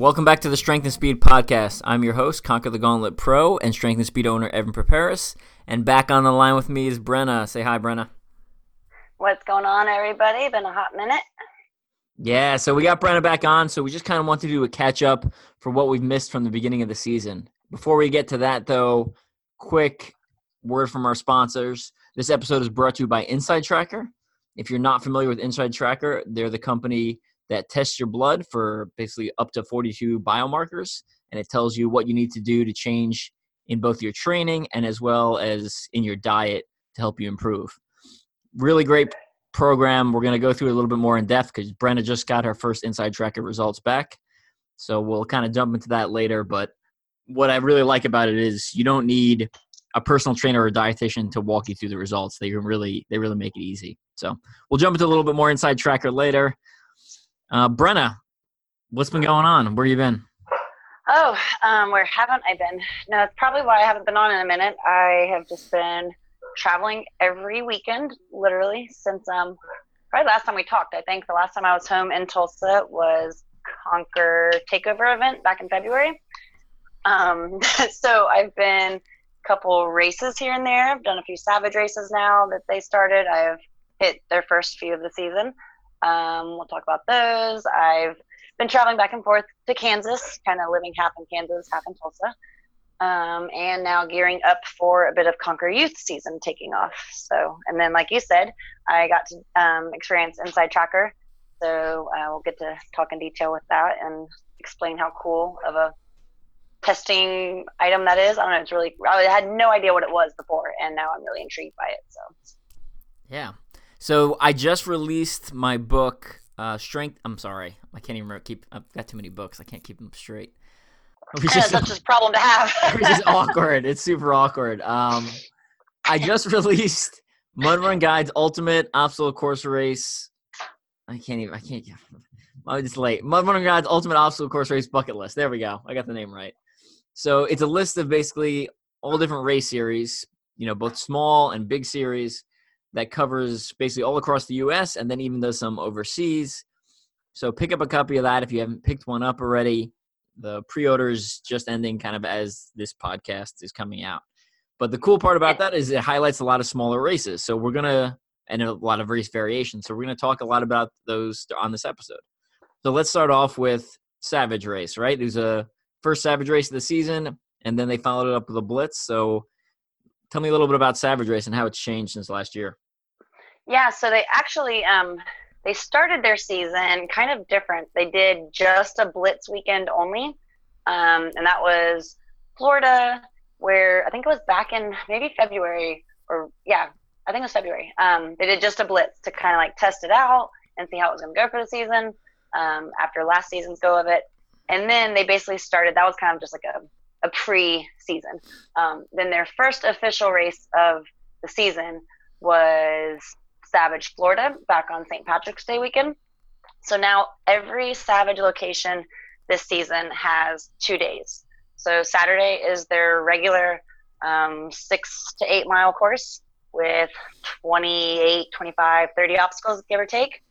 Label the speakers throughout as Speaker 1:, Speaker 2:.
Speaker 1: Welcome back to the Strength and Speed Podcast. I'm your host, Conquer the Gauntlet Pro and Strength and Speed owner Evan Perperis. And back on the line with me is Brenna. Say hi, Brenna.
Speaker 2: What's going on, everybody? Been a hot minute.
Speaker 1: Yeah, so we got Brenna back on. So we just kind of want to do a catch up for what we've missed from the beginning of the season. Before we get to that, though, quick word from our sponsors. This episode is brought to you by InsideTracker. If you're not familiar with InsideTracker, they're the company that tests your blood for basically up to 42 biomarkers and it tells you what you need to do to change in both your training and as well as in your diet to help you improve. Really great program. We're going to go through a little bit more in depth because Brenna just got her first InsideTracker results back. So we'll kind of jump into that later. But what I really like about it is you don't need a personal trainer or a dietitian to walk you through the results. They really they really make it easy. So we'll jump into a little bit more InsideTracker later. Uh, Brenna, what's been going on? Where you been?
Speaker 2: Oh, um, where haven't I been? No, it's probably why I haven't been on in a minute. I have just been traveling every weekend, literally, since um, probably last time we talked. I think the last time I was home in Tulsa was Conquer Takeover event back in February. Um, so I've been a couple races here and there. I've done a few Savage races now that they started. I've hit their first few of the season. Um, we'll talk about those. I've been traveling back and forth to Kansas, kind of living half in Kansas, half in Tulsa. Um, and now gearing up for a bit of Conquer Youth season taking off. So, and then, like you said, I got to um, experience InsideTracker. So, uh, we'll get to talk in detail with that and explain how cool of a testing item that is. I don't know. It's really, I had no idea what it was before, and now I'm really intrigued by it. So,
Speaker 1: yeah. So I just released my book, uh, Strength. I'm sorry, I can't even keep. I've got too many books. I can't keep them straight.
Speaker 2: Which is such a problem to have.
Speaker 1: which is awkward. It's super awkward. Um, I just released Mud Run Guides Ultimate Obstacle Course Race. I can't even. I can't. I'm just late. Mud Run Guides Ultimate Obstacle Course Race Bucket List. There we go. I got the name right. So it's a list of basically all different race series. You know, both small and big series that covers basically all across the US and then even does some overseas. So pick up a copy of that if you haven't picked one up already. The pre order is just ending kind of as this podcast is coming out. But the cool part about that is it highlights a lot of smaller races. So we're going to, and a lot of race variations. So we're going to talk a lot about those on this episode. So let's start off with Savage Race, right? It was a first Savage Race of the season, and then they followed it up with a Blitz. So tell me a little bit about Savage Race and how it's changed since last year.
Speaker 2: Yeah, so they actually um, they started their season kind of different. They did just a Blitz weekend only, um, and that was Florida, where I think it was back in maybe February or yeah, I think it was February. Um, they did just a Blitz to kind of like test it out and see how it was going to go for the season um, after last season's go of it. And then they basically started. That was kind of just like a a pre-season. Um, then their first official race of the season was Savage, Florida, back on St. Patrick's Day weekend. So now every Savage location this season has two days. So Saturday is their regular um, six to eight mile course with 28, 25, 30 obstacles, give or take.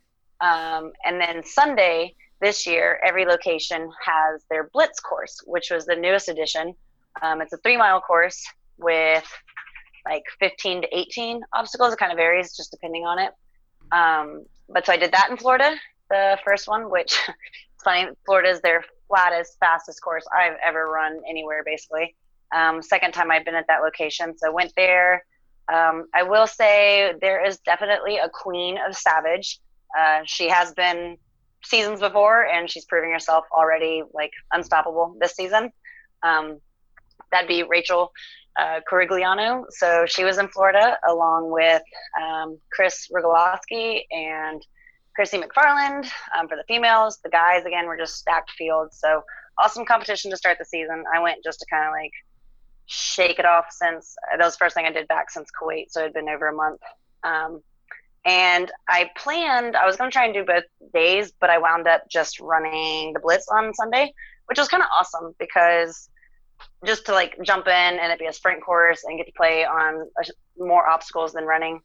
Speaker 2: Um, and then Sunday this year, every location has their Blitz course, which was the newest edition. Um, it's a three mile course with like 15 to 18 obstacles. It kind of varies just depending on it. Um, but so I did that in Florida, the first one, which it's funny. Florida is their flattest, fastest course I've ever run anywhere, basically. Um, second time I've been at that location. So went there. Um, I will say there is definitely a queen of Savage. Uh, she has been seasons before, and she's proving herself already like unstoppable this season. Um, that'd be Rachel uh, Corigliano. So she was in Florida along with um, Kris Rugloski and Chrissy McFarland um, for the females. The guys, again, were just stacked fields. So awesome competition to start the season. I went just to kind of like shake it off since that was the first thing I did back since Kuwait, so it had been over a month. Um, and I planned I was going to try and do both days, but I wound up just running the Blitz on Sunday, which was kind of awesome because just to like jump in and it be a sprint course and get to play on more obstacles than running.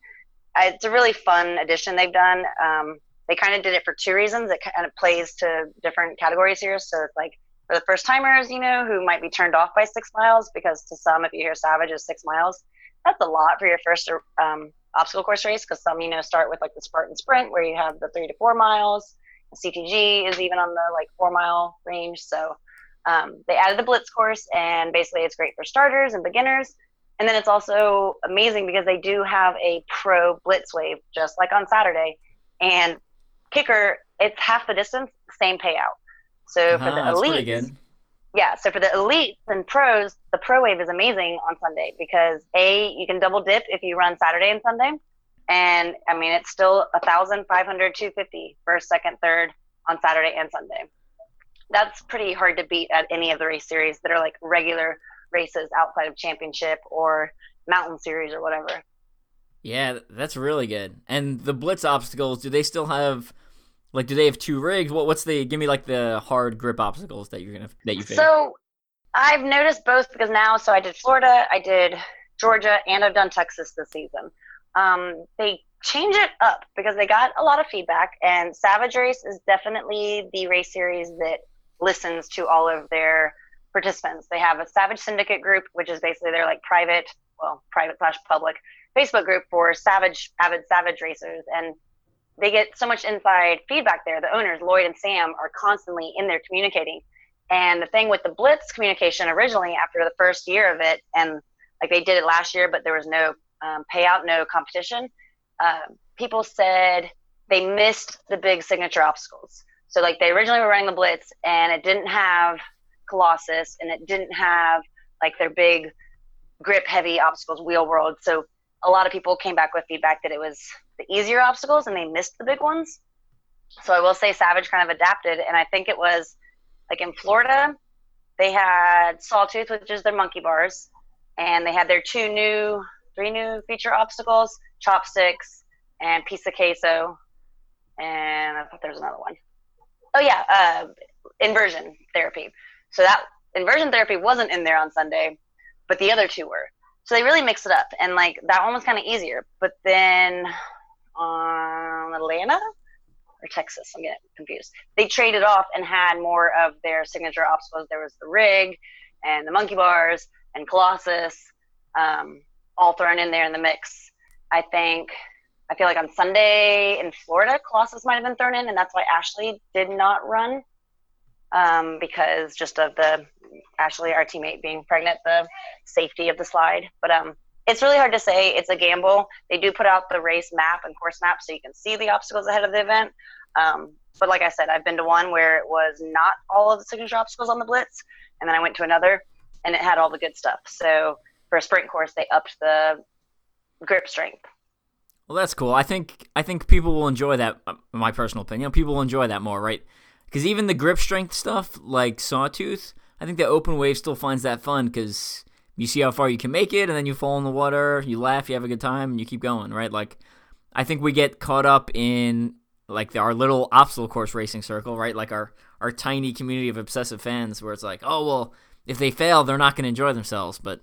Speaker 2: It's a really fun addition they've done. Um, they kind of did it for two reasons. It kind of plays to different categories here. So it's like for the first timers, you know, who might be turned off by six miles, because to some, if you hear Savage is six miles, that's a lot for your first um, obstacle course race. Because some, you know, start with like the Spartan Sprint where you have the three to four miles. CTG is even on the like four mile range. So um, they added the Blitz course, and basically it's great for starters and beginners. And then it's also amazing because they do have a pro Blitz wave, just like on Saturday. And kicker, it's half the distance, same payout. So uh-huh, for the elites, yeah. So for the elites and pros, the pro wave is amazing on Sunday because a you can double dip if you run Saturday and Sunday, and I mean it's still a thousand five hundred two fifty first, second, third on Saturday and Sunday. That's pretty hard to beat at any of the race series that are like regular races outside of championship or mountain series or whatever.
Speaker 1: Yeah, that's really good. And the blitz obstacles, do they still have like, do they have two rigs? What what's the give me like the hard grip obstacles that you're gonna that you face?
Speaker 2: So I've noticed both because now, so I did Florida, I did Georgia, and I've done Texas this season. Um, they change it up because they got a lot of feedback, and Savage Race is definitely the race series that listens to all of their participants. They have a Savage Syndicate group, which is basically their like private, well, private slash public Facebook group for Savage avid Savage racers, and they get so much inside feedback there. The owners, Lloyd and Sam, are constantly in there communicating. And the thing with the Blitz communication originally, after the first year of it, and like they did it last year, but there was no um, payout, no competition, uh, people said they missed the big signature obstacles. So, like, they originally were running the Blitz, and it didn't have Colossus, and it didn't have like their big grip heavy obstacles, wheel world. So, a lot of people came back with feedback that it was the easier obstacles and they missed the big ones. So I will say Savage kind of adapted, and I think it was like in Florida, they had Sawtooth, which is their monkey bars, and they had their two new, three new feature obstacles: chopsticks and piece of queso, and I thought there was another one. Oh yeah, uh, inversion therapy. So that inversion therapy wasn't in there on Sunday, but the other two were. So they really mixed it up, and like that one was kind of easier. But then on Atlanta or Texas, I'm getting confused. They traded off and had more of their signature obstacles. There was the rig and the monkey bars and Colossus, um, all thrown in there in the mix. I think I feel like on Sunday in Florida, Colossus might have been thrown in, and that's why Ashley did not run um, because just of the Ashley, our teammate, being pregnant, the safety of the slide. But um, it's really hard to say. It's a gamble. They do put out the race map and course map so you can see the obstacles ahead of the event. Um, but like I said, I've been to one where it was not all of the signature obstacles on the blitz, and then I went to another and it had all the good stuff. So for a sprint course, they upped the grip strength.
Speaker 1: Well, that's cool. I think I think people will enjoy that. Uh, my personal opinion, people will enjoy that more, right? Because even the grip strength stuff, like Sawtooth, I think the open wave still finds that fun because you see how far you can make it, and then you fall in the water, you laugh, you have a good time, and you keep going, right? Like, I think we get caught up in like the, our little obstacle course racing circle, right? Like our our tiny community of obsessive fans, where it's like, oh well, if they fail, they're not going to enjoy themselves. But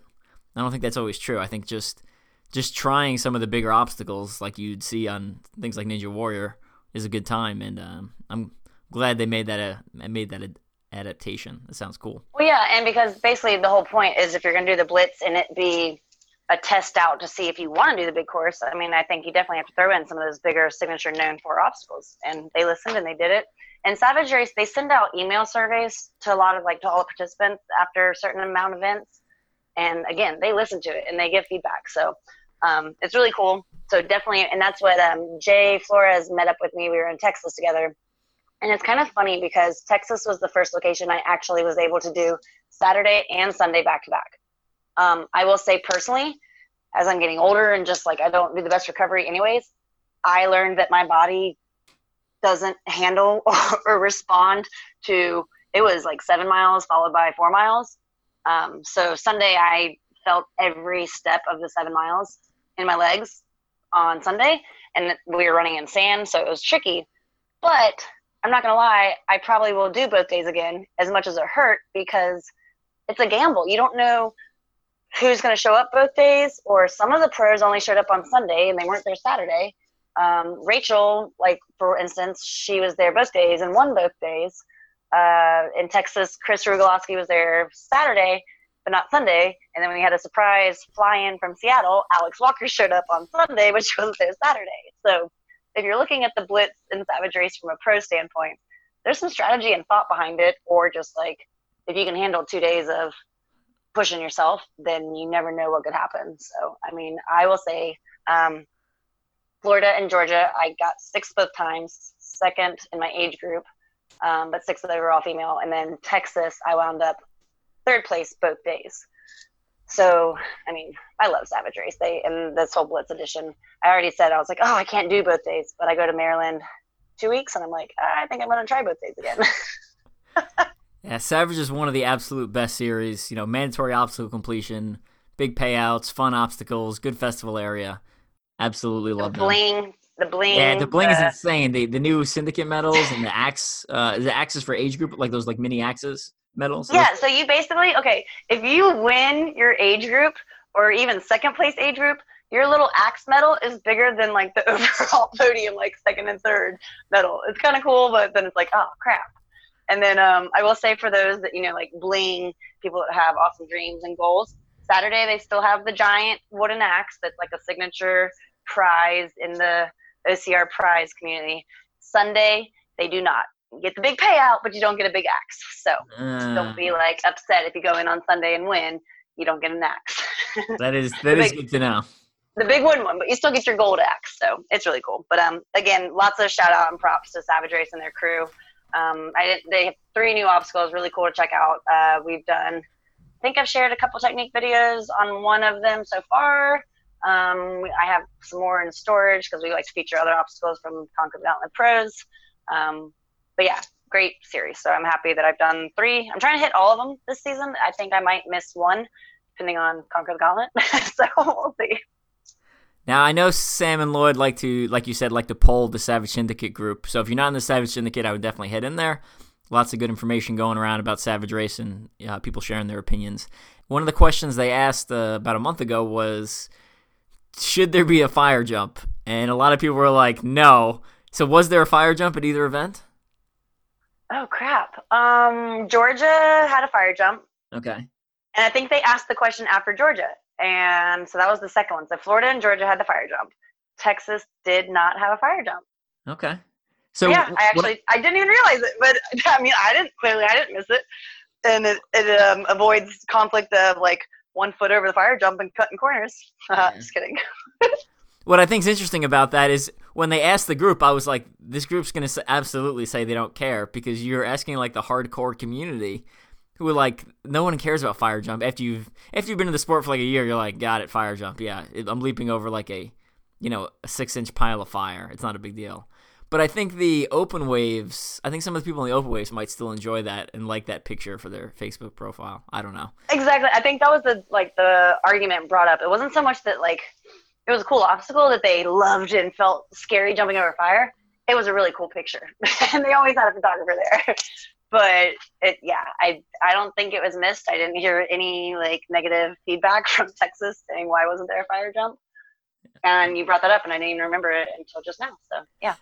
Speaker 1: I don't think that's always true. I think just just trying some of the bigger obstacles, like you'd see on things like Ninja Warrior, is a good time, and um, I'm glad they made that a made that a adaptation. That sounds cool.
Speaker 2: Well, yeah, and because basically the whole point is if you're going to do the blitz and it be a test out to see if you want to do the big course. I mean, I think you definitely have to throw in some of those bigger signature known for obstacles, and they listened and they did it. And Savage Race, they send out email surveys to a lot of like to all the participants after a certain amount of events, and again, they listen to it and they give feedback. So um, it's really cool. So definitely, and that's what um, Jay Flores met up with me. We were in Texas together, and it's kind of funny because Texas was the first location I actually was able to do Saturday and Sunday back to back. Um, I will say personally, as I'm getting older and just like I don't do the best recovery anyways, I learned that my body doesn't handle or, or respond to it was like seven miles followed by four miles. Um, so Sunday, I felt every step of the seven miles in my legs on Sunday, and we were running in sand, so it was tricky. But I'm not gonna lie, I probably will do both days again, as much as it hurt, because it's a gamble. You don't know who's to show up both days, or some of the pros only showed up on Sunday and they weren't there Saturday. Um, Rachel, like for instance, she was there both days and won both days. Uh, in Texas, Kris Rugloski was there Saturday, but not Sunday. And then we had a surprise fly in from Seattle. Alex Walker showed up on Sunday, but she wasn't there Saturday. So if you're looking at the Blitz and Savage race from a pro standpoint, there's some strategy and thought behind it, or just like if you can handle two days of pushing yourself, then you never know what could happen. So, I mean, I will say um, Florida and Georgia, I got sixth both times, second in my age group, um, but sixth overall female. And then Texas, I wound up third place both days. So, I mean, I love Savage Race. They and this whole Blitz edition. I already said I was like, oh, I can't do both days, but I go to Maryland two weeks, and I'm like, I think I'm gonna try both days again.
Speaker 1: Yeah, Savage is one of the absolute best series. You know, mandatory obstacle completion, big payouts, fun obstacles, good festival area. Absolutely love
Speaker 2: the bling. Them. The bling.
Speaker 1: Yeah, the bling the... is insane. The the new syndicate medals and the axe. Uh, the axes for age group, like those like mini axes medals.
Speaker 2: Yeah. So you basically okay. If you win your age group or even second place age group, your little axe medal is bigger than like the overall podium, like second and third medal. It's kind of cool, but then it's like, oh crap. And then um, I will say for those that you know, like bling, people that have awesome dreams and goals. Saturday they still have the giant wooden axe that's like a signature prize in the OCR prize community. Sunday they do not you get the big payout, but you don't get a big axe. So uh, don't be like upset if you go in on Sunday and win. You don't get an axe.
Speaker 1: that is that is big, good to know.
Speaker 2: The big wooden one, but you still get your gold axe. So it's really cool. But um, again, lots of shout out and props to Savage Race and their crew. Um, I didn't. they have three new obstacles, really cool to check out. Uh, we've done, I think I've shared a couple technique videos on one of them so far. Um, I have some more in storage because we like to feature other obstacles from Conquer Gauntlet Pros. Um, but yeah, great series. So I'm happy that I've done three. I'm trying to hit all of them this season. I think I might miss one depending on Conquer the Gauntlet. so we'll see.
Speaker 1: Now I know Sam and Lloyd like to, like you said, like to poll the Savage Syndicate group. So if you're not in the Savage Syndicate, I would definitely head in there. Lots of good information going around about Savage Race and uh, people sharing their opinions. One of the questions they asked uh, about a month ago was, should there be a fire jump? And a lot of people were like, no. So was there a fire jump at either event?
Speaker 2: Oh crap! Um, Georgia had a fire jump.
Speaker 1: Okay.
Speaker 2: And I think they asked the question after Georgia. And so that was the second one. So Florida and Georgia had the fire jump. Texas did not have a fire jump.
Speaker 1: Okay.
Speaker 2: So yeah, I actually what, I didn't even realize it, but I mean I didn't clearly I didn't miss it, and it, it um, avoids conflict of like one foot over the fire jump and cutting corners. Uh, Just kidding.
Speaker 1: what I think is interesting about that is when they asked the group, I was like, this group's gonna absolutely say they don't care because you're asking like the hardcore community who are like no one cares about fire jump. After you've after you've been in the sport for like a year you're like got it fire jump. Yeah i'm leaping over like a you know a six inch pile of fire. It's not a big deal. But i think the open waves i think some of the people in the open waves might still enjoy that and like that picture for their facebook profile. I don't know.
Speaker 2: Exactly. I think that was the like the argument brought up. It wasn't so much that like it was a cool obstacle that they loved and felt scary jumping over fire it was a really cool picture and they always had a photographer there but it, yeah, I I don't think it was missed. I didn't hear any like negative feedback from Texas saying why wasn't there a fire jump. And you brought that up, and I didn't even remember it until just now. So yeah.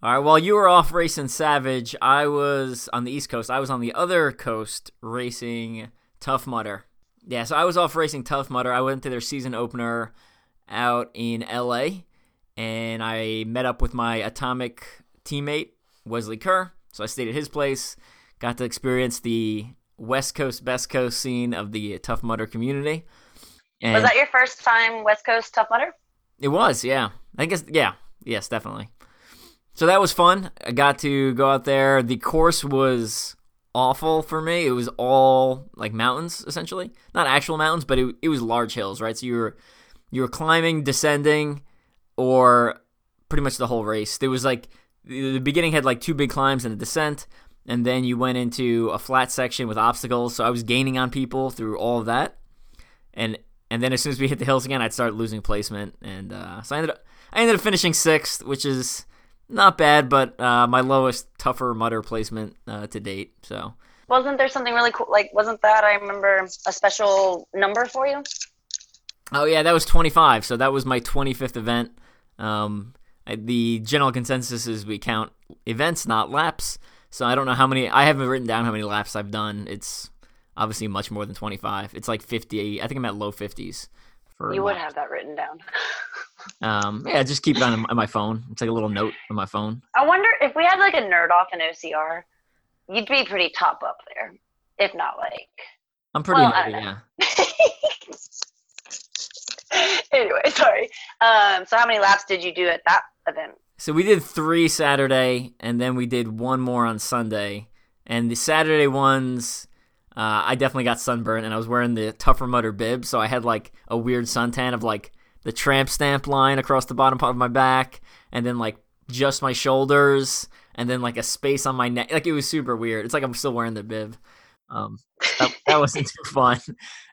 Speaker 1: All right. While you were off racing Savage, I was on the East Coast. I was on the other coast racing Tough Mudder. Yeah, so I was off racing Tough Mudder. I went to their season opener out in LA, and I met up with my Atomic teammate Wesley Kerr so I stayed at his place, got to experience the West Coast, Best Coast scene of the Tough Mudder community.
Speaker 2: And was that your first time West Coast Tough Mudder?
Speaker 1: It was, yeah. I guess, yeah, yes, definitely. So that was fun. I got to go out there. The course was awful for me. It was all like mountains, essentially. Not actual mountains, but it, it was large hills, right? So you were you were climbing, descending, or pretty much the whole race. There was like the beginning had like two big climbs and a descent, and then you went into a flat section with obstacles. So I was gaining on people through all of that, and and then as soon as we hit the hills again, I'd start losing placement, and uh, so I ended up I ended up finishing sixth, which is not bad, but uh, my lowest tougher Mudder placement uh, to date. So
Speaker 2: wasn't there something really cool? Like wasn't that I remember a special number for you?
Speaker 1: Oh yeah, that was 25. So that was my 25th event. Um, the general consensus is we count events, not laps. So I don't know how many. I haven't written down how many laps I've done. It's obviously much more than 25. It's like 50. I think I'm at low 50s.
Speaker 2: For you would have that written down.
Speaker 1: um, yeah, just keep it on, on my phone. It's like a little note on my phone.
Speaker 2: I wonder if we had like a nerd off in OCR, you'd be pretty top up there, if not like.
Speaker 1: I'm pretty well, nerdy, yeah.
Speaker 2: anyway, sorry. Um, so how many laps did you do at that event?
Speaker 1: So we did three Saturday, and then we did one more on Sunday. And the Saturday ones, uh, I definitely got sunburned, and I was wearing the Tougher Mudder bib, so I had like a weird suntan of like the tramp stamp line across the bottom part of my back, and then like just my shoulders, and then like a space on my neck. Like it was super weird. It's like I'm still wearing the bib. Um, that, that wasn't too fun.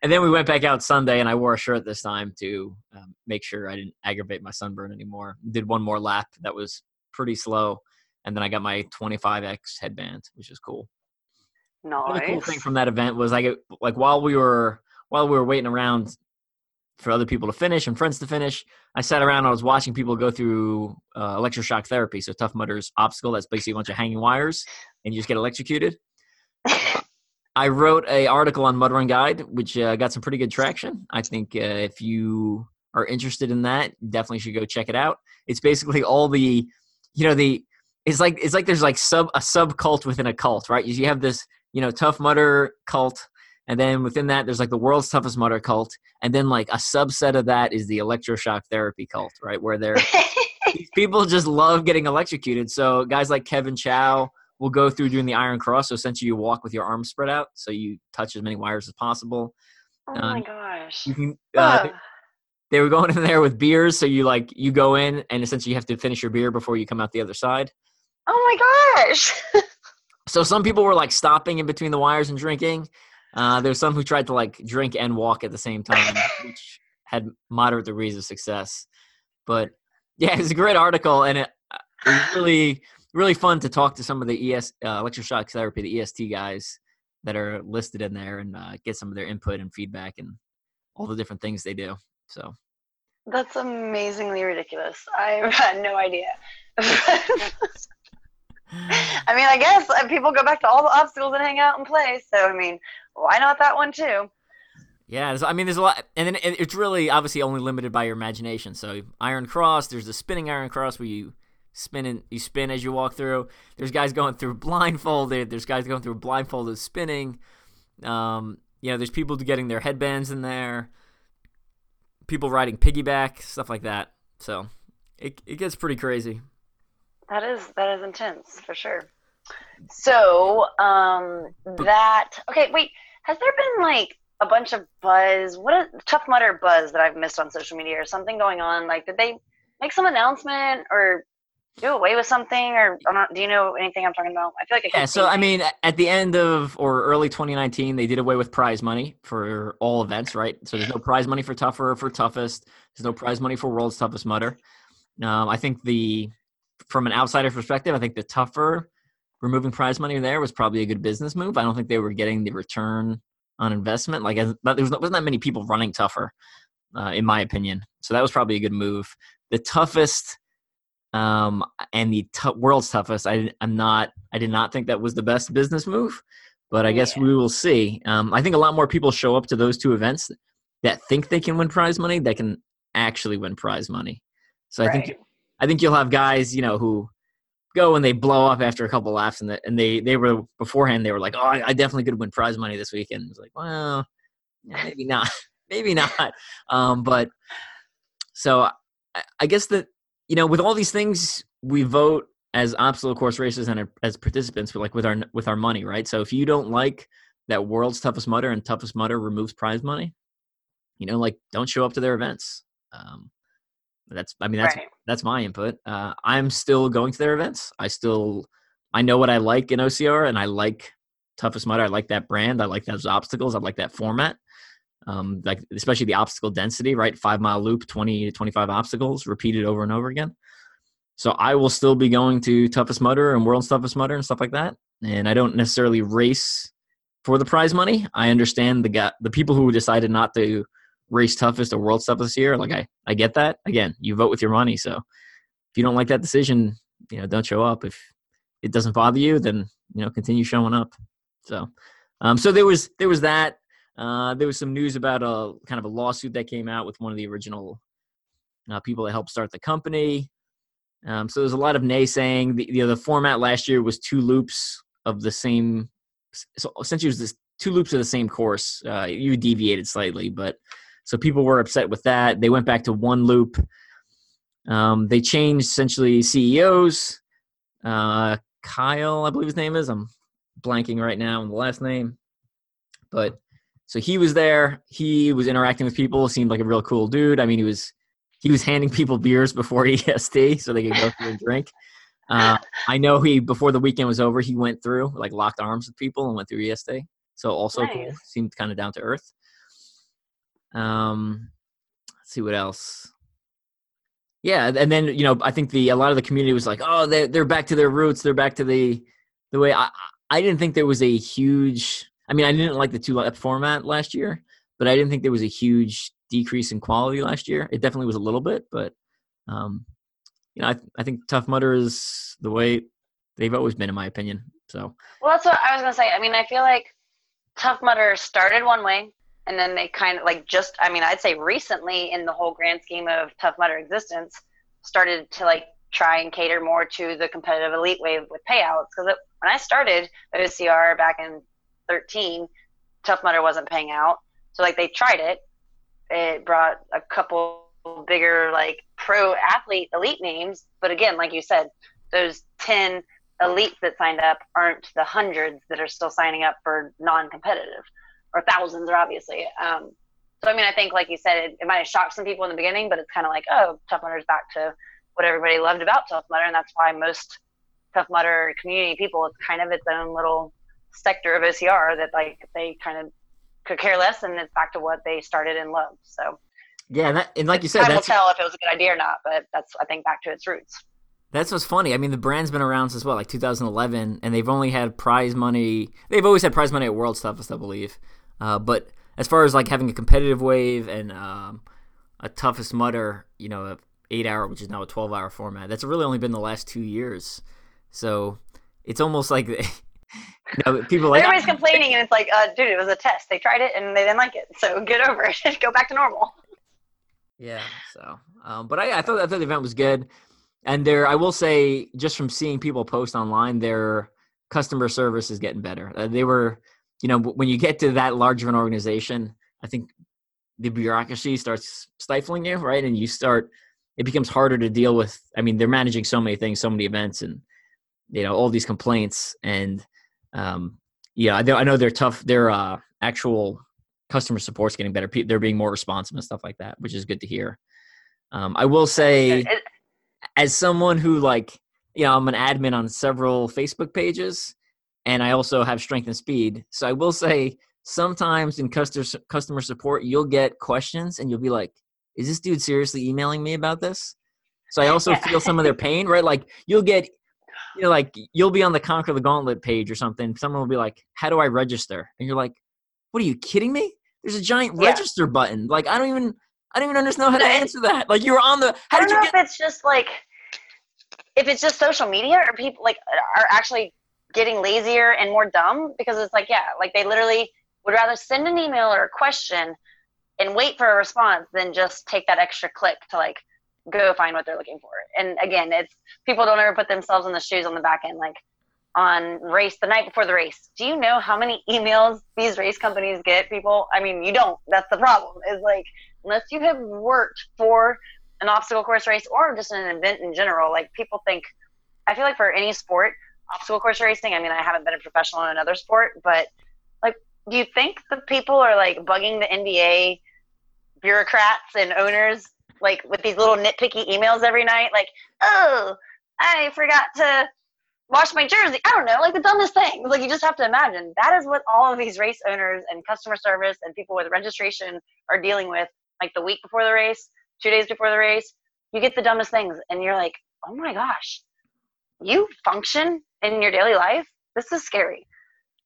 Speaker 1: And then we went back out Sunday, and I wore a shirt this time to um, make sure I didn't aggravate my sunburn anymore. Did one more lap that was pretty slow, and then I got my 25x headband, which is cool.
Speaker 2: Nice.
Speaker 1: The cool thing from that event was like like while we were while we were waiting around for other people to finish and friends to finish, I sat around. And I was watching people go through uh, electroshock therapy. So Tough Mudder's obstacle. That's basically a bunch of hanging wires, and you just get electrocuted. I wrote a article on Mud Run Guide, which uh, got some pretty good traction. I think uh, if you are interested in that, definitely should go check it out. It's basically all the, you know, the it's like it's like there's like sub a sub cult within a cult, right? You have this, you know, tough mudder cult, and then within that there's like the world's toughest mudder cult, and then like a subset of that is the electroshock therapy cult, right? Where they're people just love getting electrocuted. So guys like Kevin Chow we'll go through doing the iron cross. So essentially, you walk with your arms spread out, so you touch as many wires as possible.
Speaker 2: Oh my um, gosh!
Speaker 1: You can. Uh, they were going in there with beers, so you like you go in and essentially you have to finish your beer before you come out the other side.
Speaker 2: Oh my gosh!
Speaker 1: so some people were like stopping in between the wires and drinking. Uh, there's some who tried to like drink and walk at the same time, which had moderate degrees of success. But yeah, it's a great article, and it, uh, it really really fun to talk to some of the ES uh, electroshock therapy, the EST guys that are listed in there, and uh, get some of their input and feedback and all the different things they do. So
Speaker 2: that's amazingly ridiculous. I had no idea. I mean, I guess uh, people go back to all the obstacles and hang out and play. So I mean, why not that one too?
Speaker 1: Yeah, I mean, there's a lot, and then it's really obviously only limited by your imagination. So Iron Cross, there's the spinning Iron Cross where you spin and you spin as you walk through there's guys going through blindfolded there's guys going through blindfolded spinning um, you know there's people getting their headbands in there people riding piggyback stuff like that so it, it gets pretty crazy
Speaker 2: that is that is intense for sure. So um that okay wait has there been like a bunch of buzz? What a tough mudder buzz that i've missed on social media or something going on? Like did they make some announcement or do away with something or, not, do you know anything i'm talking about? I feel like
Speaker 1: I yeah so i mean at the end of or early 2019 they did away with prize money for all events right? So there's no prize money for tougher for toughest. There's no prize money for world's toughest mudder um, i think the from an outsider perspective i think the tougher removing prize money there was probably a good business move i don't think they were getting the return on investment like there was not, that many people running tougher uh, in my opinion so that was probably a good move the toughest um, and the t- world's toughest. I, I'm not. I did not think that was the best business move, but I yeah. guess we will see. Um, I think a lot more people show up to those two events that think they can win prize money that can actually win prize money. So I think I think you'll have guys, you know, who go and they blow up after a couple laughs, and, the, and they they were beforehand they were like, oh, I, I definitely could win prize money this weekend. It's like, well, maybe not, maybe not. Um, but so I, I guess that you know, with all these things, we vote as obstacle course races and as participants, but like with our with our money, right? So if you don't like that world's toughest mudder and toughest mudder removes prize money, you know, like don't show up to their events. Um, that's I mean that's right. that's my input. Uh, I'm still going to their events. I still I know what I like in OCR, and I like Toughest Mudder. I like that brand. I like those obstacles. I like that format. Um, like especially the obstacle density, right? Five mile loop, twenty to twenty five obstacles, repeated over and over again. So I will still be going to Toughest Mudder and World's Toughest Mudder and stuff like that. And I don't necessarily race for the prize money. I understand the guy, the people who decided not to race toughest or world's toughest year. Like I, I get that. Again, you vote with your money. So if you don't like that decision, you know, don't show up. If it doesn't bother you, then you know, continue showing up. So, um, so there was there was that. Uh, there was some news about a kind of a lawsuit that came out with one of the original uh, people that helped start the company. Um, so there's a lot of naysaying. The, you know, the format last year was two loops of the same. So essentially, it was this two loops of the same course. Uh, you deviated slightly, but so people were upset with that. They went back to one loop. Um, they changed essentially CEOs. Uh, Kyle, I believe his name is. I'm blanking right now on the last name, but so he was there. He was interacting with people. Seemed like a real cool dude. I mean, he was he was handing people beers before EST so they could go through and drink. Uh, I know he before the weekend was over, he went through like locked arms with people and went through EST. So also nice. cool. Seemed kind of down to earth. Um, let's see what else. Yeah, and then you know I think the a lot of the community was like, oh, they're they're back to their roots. They're back to the the way I I didn't think there was a huge. I mean, I didn't like the two lap format last year, but I didn't think there was a huge decrease in quality last year. It definitely was a little bit, but um, you know, I I think Tough Mudder is the way they've always been, in my opinion. So.
Speaker 2: Well, that's what I was gonna say. I mean, I feel like Tough Mudder started one way, and then they kind of like just i mean i'd say recently in the whole grand scheme of tough mudder existence started to like try and cater more to the competitive elite wave with payouts. Because when i started ocr back in 13 tough mudder wasn't paying out. So like they tried it. It brought a couple bigger like pro athlete elite names. But again like you said those 10 elites that signed up aren't the hundreds that are still signing up for non-competitive or thousands, or obviously. Um, so I mean, I think like you said, it, it might have shocked some people in the beginning, but it's kind of like, oh, Tough Mudder's back to what everybody loved about Tough Mudder, and that's why most Tough Mudder community people, it's kind of its own little sector of OCR that like they kind of could care less, and it's back to what they started and loved. So.
Speaker 1: Yeah, and, that, and like you said,
Speaker 2: time will tell if it was a good idea or not. But that's I think back to its roots.
Speaker 1: That's what's funny. I mean, the brand's been around since what, like 2011, and they've only had prize money. They've always had prize money at World Toughest, I believe. Uh, but as far as like having a competitive wave and um, a toughest mudder, you know, a eight hour, which is now a twelve hour format, that's really only been the last two years. So it's almost like you know, people like
Speaker 2: everybody's complaining, and it's like, uh, dude, it was a test. They tried it and they didn't like it, so get over it. Go back to normal.
Speaker 1: Yeah. So, um, but I, I thought I thought the event was good, and there, I will say, just from seeing people post online, their customer service is getting better. Uh, they were you know, when you get to that large of an organization, I think the bureaucracy starts stifling you, right? And you start, it becomes harder to deal with. I mean, they're managing so many things, so many events, and you know, all these complaints. And um, yeah, I know, I know they're tough. Their uh, actual customer support's getting better. They're being more responsive and stuff like that, which is good to hear. Um, I will say, as someone who like, you know, I'm an admin on several Facebook pages and I also have strength and speed. So I will say sometimes in customer customer support, you'll get questions and you'll be like, "Is this dude seriously emailing me about this?" So I also feel some of their pain, right? Like you'll get, you know, like you'll be on the Conquer the Gauntlet page or something. Someone will be like, "How do I register?" And you're like, "What are you kidding me? There's a giant yeah. register button. Like I don't even." I don't even understand how to answer that. Like you're on the. How
Speaker 2: did
Speaker 1: you
Speaker 2: get? If it's just like, if it's just social media or people like are actually getting lazier and more dumb because it's like, yeah, like they literally would rather send an email or a question and wait for a response than just take that extra click to like go find what they're looking for. And again, it's people don't ever put themselves in the shoes on the back end. Like on race the night before the race, do you know how many emails these race companies get? People, I mean, you don't. That's the problem. Is like unless you have worked for an obstacle course race or just an event in general, like people think. I feel like for any sport, obstacle course racing. I mean, I haven't been a professional in another sport, but like, do you think the people are like bugging the NBA bureaucrats and owners like with these little nitpicky emails every night? Like, oh, I forgot to wash my jersey. I don't know, like the dumbest things. Like you just have to imagine that is what all of these race owners and customer service and people with registration are dealing with. Like the week before the race, two days before the race, you get the dumbest things, and you're like, oh my gosh, you function in your daily life. This is scary.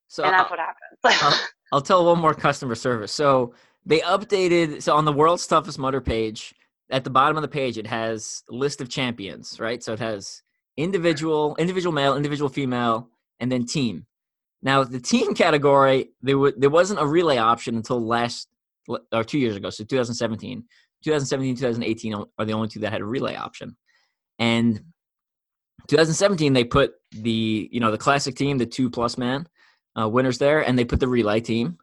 Speaker 2: So and that's what happens.
Speaker 1: I'll, I'll tell one more customer service. So they updated. So on the world's toughest mudder page, at the bottom of the page, it has a list of champions, right? So it has individual, individual male, individual female, and then team. Now the team category, there w- there wasn't a relay option until last or two years ago, so 2017. 2017, 2018 are the only two that had a relay option. And 2017 they put the you know the classic team, the two plus man uh, winners there, and they put the relay team.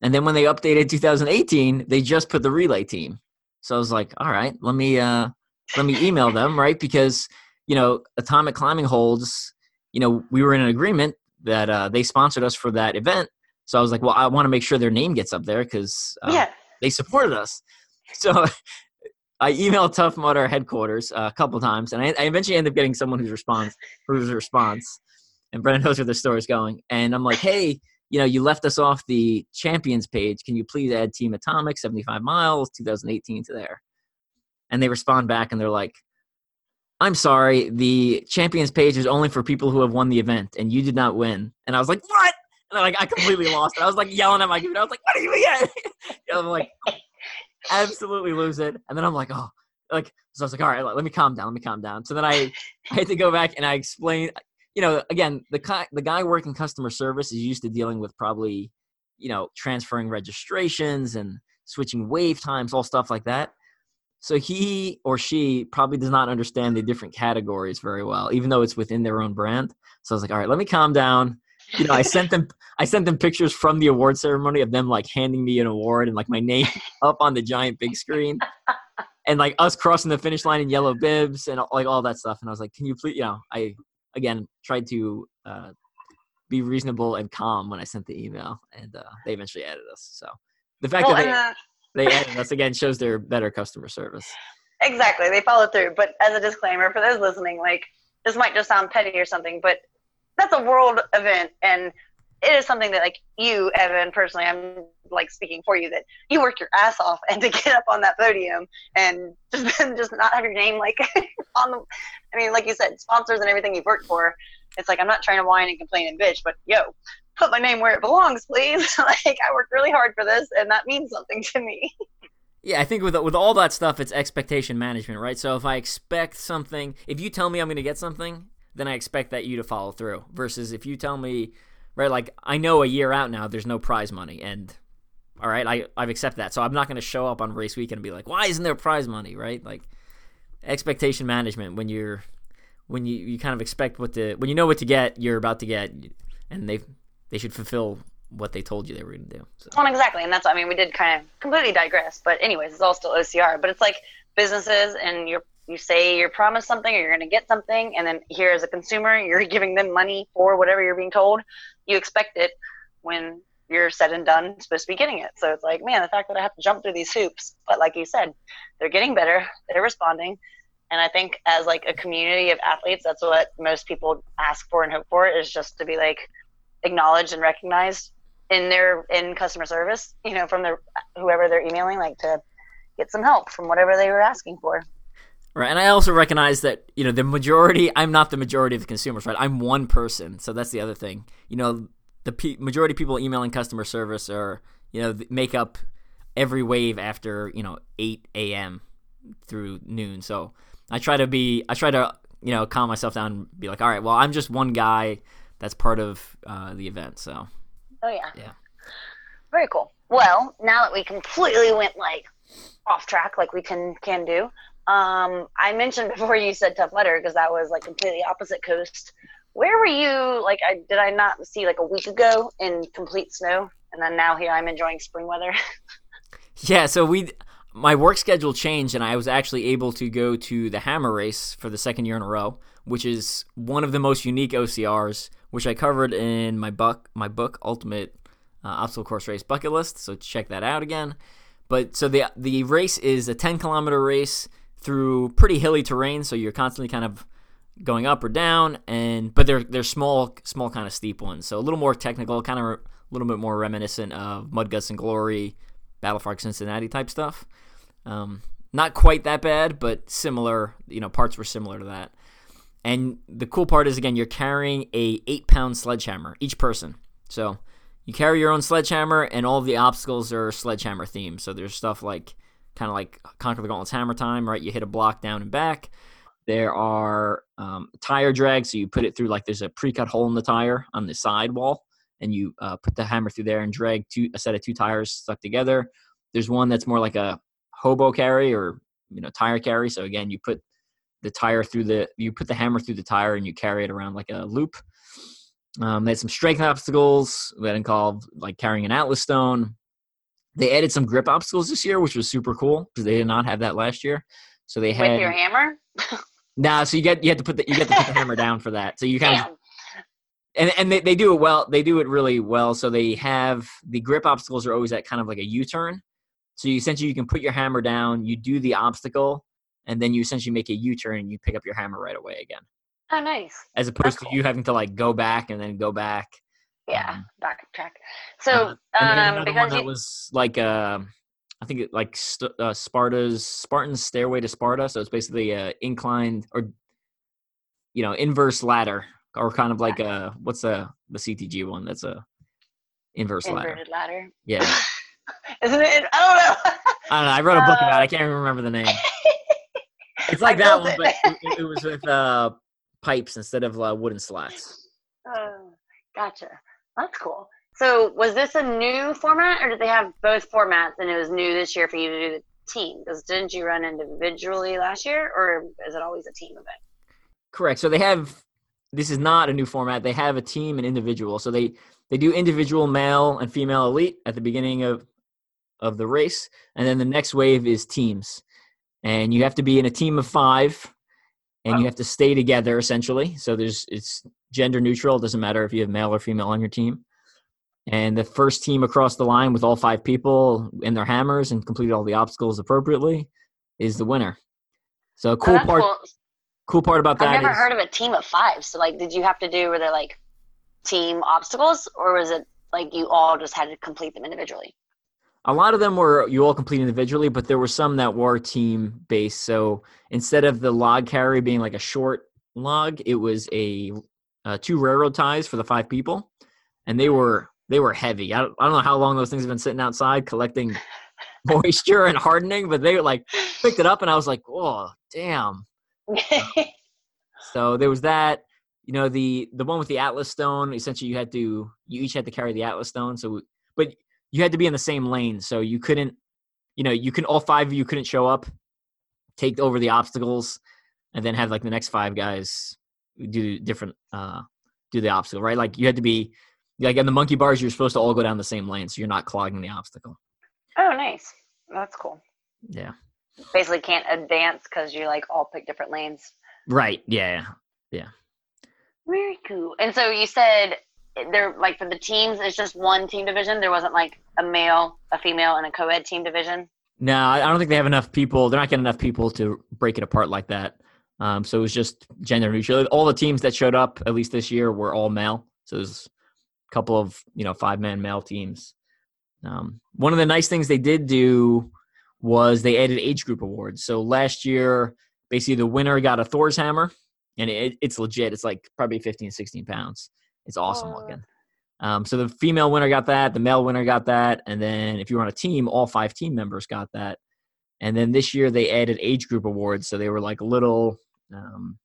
Speaker 1: And then when they updated 2018, they just put the relay team. So I was like, all right, let me uh, let me email them, right? Because you know, Atomic Climbing holds, you know, we were in an agreement that uh, they sponsored us for that event. So I was like, well, I want to make sure their name gets up there because uh, yeah. they supported us. So I emailed Tough Mudder headquarters uh, a couple times, and I, I, eventually ended up getting someone who's response, whose response, and Brennan knows where the story is going. And I'm like, hey, you know, you left us off the champions page. Can you please add Team Atomic 75 miles 2018 to there? And they respond back and they're like, I'm sorry, the champions page is only for people who have won the event, and you did not win. And I was like, what? And I, like I completely lost it. I was like yelling at my computer. I was like, what are you again? I'm like, absolutely lose it. And then I'm like, oh, like so I was like, all right, let me calm down. Let me calm down. So then I, I had to go back and I explained you know, again, the the guy working customer service is used to dealing with probably, you know, transferring registrations and switching wave times, all stuff like that. So he or she probably does not understand the different categories very well, even though it's within their own brand. So I was like, all right, let me calm down. You know, I sent them I sent them pictures from the award ceremony of them like handing me an award and like my name up on the giant big screen. And like us crossing the finish line in yellow bibs and like all that stuff. And I was like, can you please, you know, I again tried to uh, be reasonable and calm when I sent the email, and uh, they eventually added us. So the fact well, that they, they added us again shows their better customer service.
Speaker 2: Exactly, they followed through. But as a disclaimer for those listening, like this might just sound petty or something, but that's a world event, and it is something that like you, Evan, personally, I'm like speaking for you that you work your ass off and to get up on that podium and just just not have your name like on the I mean, like you said, sponsors and everything you've worked for. It's like I'm not trying to whine and complain and bitch, but yo, put my name where it belongs, please. like I worked really hard for this, and that means something to me.
Speaker 1: Yeah, I think with with all that stuff, it's expectation management, right? So if I expect something, if you tell me I'm going to get something, then I expect that you to follow through. Versus if you tell me, right, like I know a year out now, there's no prize money, and all right, I I've accepted that, so I'm not going to show up on race weekend and be like, why isn't there prize money, right? Like expectation management when you're when you, you kind of expect what to when you know what to get, you're about to get, and they they should fulfill what they told you they were going to do.
Speaker 2: So. Well, exactly, and that's I mean we did kind of completely digress, but anyways, it's all still OCR. But it's like businesses, and you're you say you're promised something or you're going to get something, and then here as a consumer, you're giving them money for whatever you're being told. You expect it when you're said and done supposed to be getting it. So it's like, man, the fact that I have to jump through these hoops, but like you said, they're getting better, they're responding, and I think as like a community of athletes, that's what most people ask for and hope for is just to be like acknowledged and recognized in their in customer service, you know, from the whoever they're emailing, like to get some help from whatever they were asking for.
Speaker 1: Right, and I also recognize that you know the majority. I'm not the majority of the consumers, right? I'm one person, so that's the other thing. You know, the pe- majority of people emailing customer service are you know make up every wave after you know 8 a.m. through noon. So I try to be I try to you know calm myself down and be like, all right, well, I'm just one guy that's part of uh, the event. So.
Speaker 2: Oh yeah.
Speaker 1: Yeah.
Speaker 2: Very cool. Well, now that we completely went like off track, like we can can do. Um, I mentioned before you said tough mudder because that was like completely opposite coast. Where were you? Like, I did I not see like a week ago in complete snow, and then now here I'm enjoying spring weather.
Speaker 1: yeah. So we my work schedule changed and I was actually able to go to the Hammer race for the second year in a row, which is one of the most unique OCRs, which I covered in my book, my book Ultimate uh, Obstacle Course Race Bucket List. So check that out again. But so the the race is a 10 kilometer race through pretty hilly terrain, so you're constantly kind of going up or down, and but they're they're small small kind of steep ones, so a little more technical, kind of a little bit more reminiscent of Mud Guts and Glory, Battle for Cincinnati type stuff. Um, not quite that bad, but similar. You know, parts were similar to that. And the cool part is again, you're carrying a eight pound sledgehammer each person. So you carry your own sledgehammer, and all the obstacles are sledgehammer themed. So there's stuff like kind of like Conquer the Gauntlet's Hammer Time, right? You hit a block down and back. There are um, tire drags, so you put it through like there's a pre-cut hole in the tire on the side wall, and you uh, put the hammer through there and drag two a set of two tires stuck together. There's one that's more like a hobo carry or you know tire carry. So again, you put the tire through the you put the hammer through the tire and you carry it around like a loop. Um, they had some strength obstacles that involved like carrying an atlas stone. They added some grip obstacles this year, which was super cool because they did not have that last year. So they had
Speaker 2: with your hammer.
Speaker 1: nah, so you get you have to put the you get to put the hammer down for that. So you kind of and and they, they do it well. They do it really well. So they have the grip obstacles are always at kind of like a U turn. So you essentially you can put your hammer down, you do the obstacle, and then you essentially make a U turn and you pick up your hammer right away again.
Speaker 2: Oh, nice.
Speaker 1: As opposed cool. to you having to like go back and then go back.
Speaker 2: Yeah, um, backtrack. So uh, um, because
Speaker 1: that was like uh, I think it like st- uh, Sparta's Spartan's Stairway to Sparta. So it's basically a inclined or you know inverse ladder or kind of like a what's a the CTG one that's a inverse
Speaker 2: Inverted ladder.
Speaker 1: ladder. Yeah.
Speaker 2: Isn't it? I don't know.
Speaker 1: I don't know. I wrote a book about it. I can't even remember the name. It's like that one, but it, it, was with uh, pipes instead of uh, wooden slats.
Speaker 2: Oh, gotcha. That's cool. So, was this a new format, or did they have both formats, and it was new this year for you to do the team? Because didn't you run individually last year, or is it always a team event?
Speaker 1: Correct. So they have. This is not a new format. They have a team and individual. So they they do individual male and female elite at the beginning of of the race, and then the next wave is teams, and you have to be in a team of five, and wow. you have to stay together essentially. So there's it's gender neutral. It doesn't matter if you have male or female on your team. And the first team across the line with all five people in their hammers and completed all the obstacles appropriately is the winner. So oh, cool oh, part. Cool. cool. part about that.
Speaker 2: I've never
Speaker 1: is,
Speaker 2: heard of a team of five. So like, did you have to do were there like team obstacles, or was it like you all just had to complete them individually?
Speaker 1: A lot of them were you all complete individually, but there were some that were team based. So instead of the log carry being like a short log, it was a uh, two railroad ties for the five people, and they were they were heavy. I don't, I don't know how long those things have been sitting outside collecting moisture and hardening, but they like picked it up, and I was like, oh damn. so there was that. You know the the one with the Atlas stone. Essentially, you had to you each had to carry the Atlas stone. So, but you had to be in the same lane, so you couldn't, you know, you can all five of you couldn't show up, take over the obstacles, and then have like the next five guys do different, uh, do the obstacle, right? Like you had to be, like in the monkey bars, you're supposed to all go down the same lane, so you're not clogging the obstacle.
Speaker 2: Oh, nice. That's cool.
Speaker 1: Yeah.
Speaker 2: Basically, can't advance because you like all pick different lanes.
Speaker 1: Right. Yeah. Yeah.
Speaker 2: Very cool. And so you said they're like for the teams, it's just one team division. There wasn't like a male, a female, and a co-ed team division.
Speaker 1: No, I don't think they have enough people. They're not getting enough people to break it apart like that. Um, so it was just gender neutral. All the teams that showed up, at least this year, were all male. So there's a couple of you know five man male teams. Um, one of the nice things they did do was they added age group awards. So last year, basically the winner got a Thor's hammer, and it, it's legit. It's like probably 15, 16 pounds. It's awesome looking. Um, so the female winner got that, the male winner got that, and then if you were on a team, all five team members got that. And then this year they added age group awards, so they were like little, um,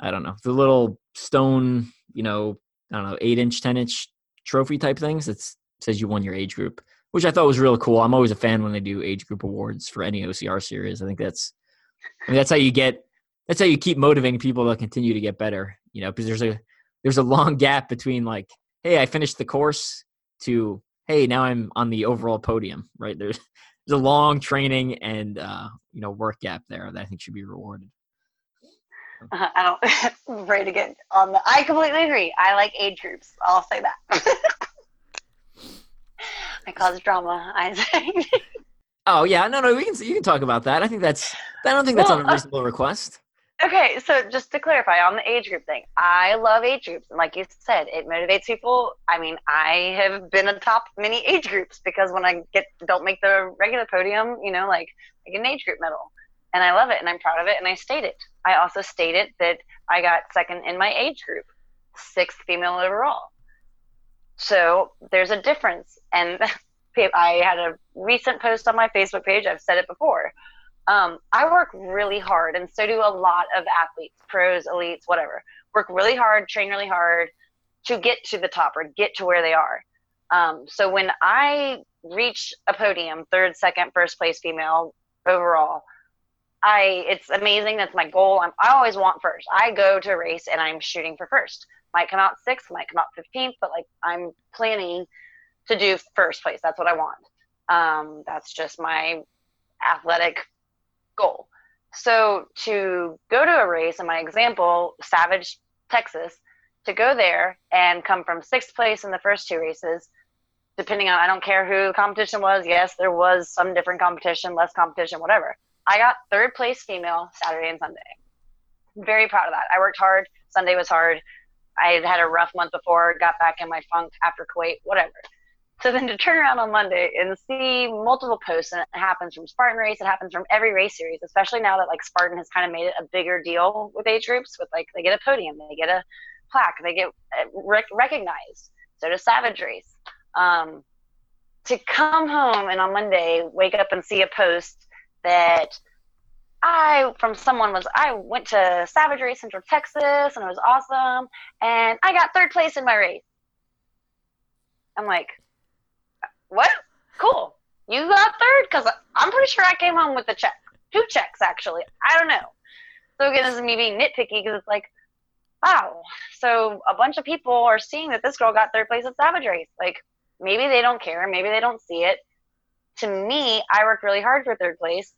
Speaker 1: I don't know, the little stone, you know, I don't know, eight inch, ten inch trophy type things that says you won your age group, which I thought was really cool. I'm always a fan when they do age group awards for any OCR series. I think that's, I mean, that's how you get, that's how you keep motivating people to continue to get better. You know, because there's a there's a long gap between like, hey, I finished the course to hey, now I'm on the overall podium, right? There's there's a long training and uh, you know work gap there that I think should be rewarded.
Speaker 2: Uh, I don't ready to get on the. I completely agree. I like age groups. I'll say that. I cause drama. I say.
Speaker 1: oh yeah, no, no, we can you can talk about that. I think that's. I don't think that's well, an unreasonable uh, request.
Speaker 2: Okay, so just to clarify on the age group thing, I love age groups, and like you said, it motivates people. I mean, I have been atop many age groups because when I get don't make the regular podium, you know, like I get an age group medal, and I love it, and I'm proud of it, and I state it. I also stated that I got second in my age group, sixth female overall. So there's a difference, and I had a recent post on my Facebook page. I've said it before um, I work really hard, and so do a lot of athletes, pros, elites, whatever. Work really hard, train really hard to get to the top or get to where they are. Um, so when I reach a podium, third, second, first place female overall, I it's amazing. That's my goal. I'm, I always want first. I go to a race and I'm shooting for first. Might come out sixth, might come out fifteenth, but like I'm planning to do first place. That's what I want. Um, that's just my athletic goal. So to go to a race, in my example, Savage, Texas, to go there and come from sixth place in the first two races, depending on I don't care who the competition was. Yes, there was some different competition, less competition, whatever. I got third place female Saturday and Sunday. Very proud of that. I worked hard. Sunday was hard. I had had a rough month before, got back in my funk after Kuwait, whatever. So then to turn around on Monday and see multiple posts, and it happens from Spartan race, it happens from every race series, especially now that like Spartan has kind of made it a bigger deal with age groups. With like they get a podium, they get a plaque, they get uh, rec- recognized. So does Savage race. Um, to come home and on Monday wake up and see a post that I from someone was I went to Savage Race Central Texas and it was awesome and I got third place in my race. I'm like, what? Cool. You got third? Because I'm pretty sure I came home with a check. Two checks, actually. I don't know. So again, this is me being nitpicky because it's like, wow. So a bunch of people are seeing that this girl got third place at Savage Race. Like, maybe they don't care. Maybe they don't see it. To me, I worked really hard for third place,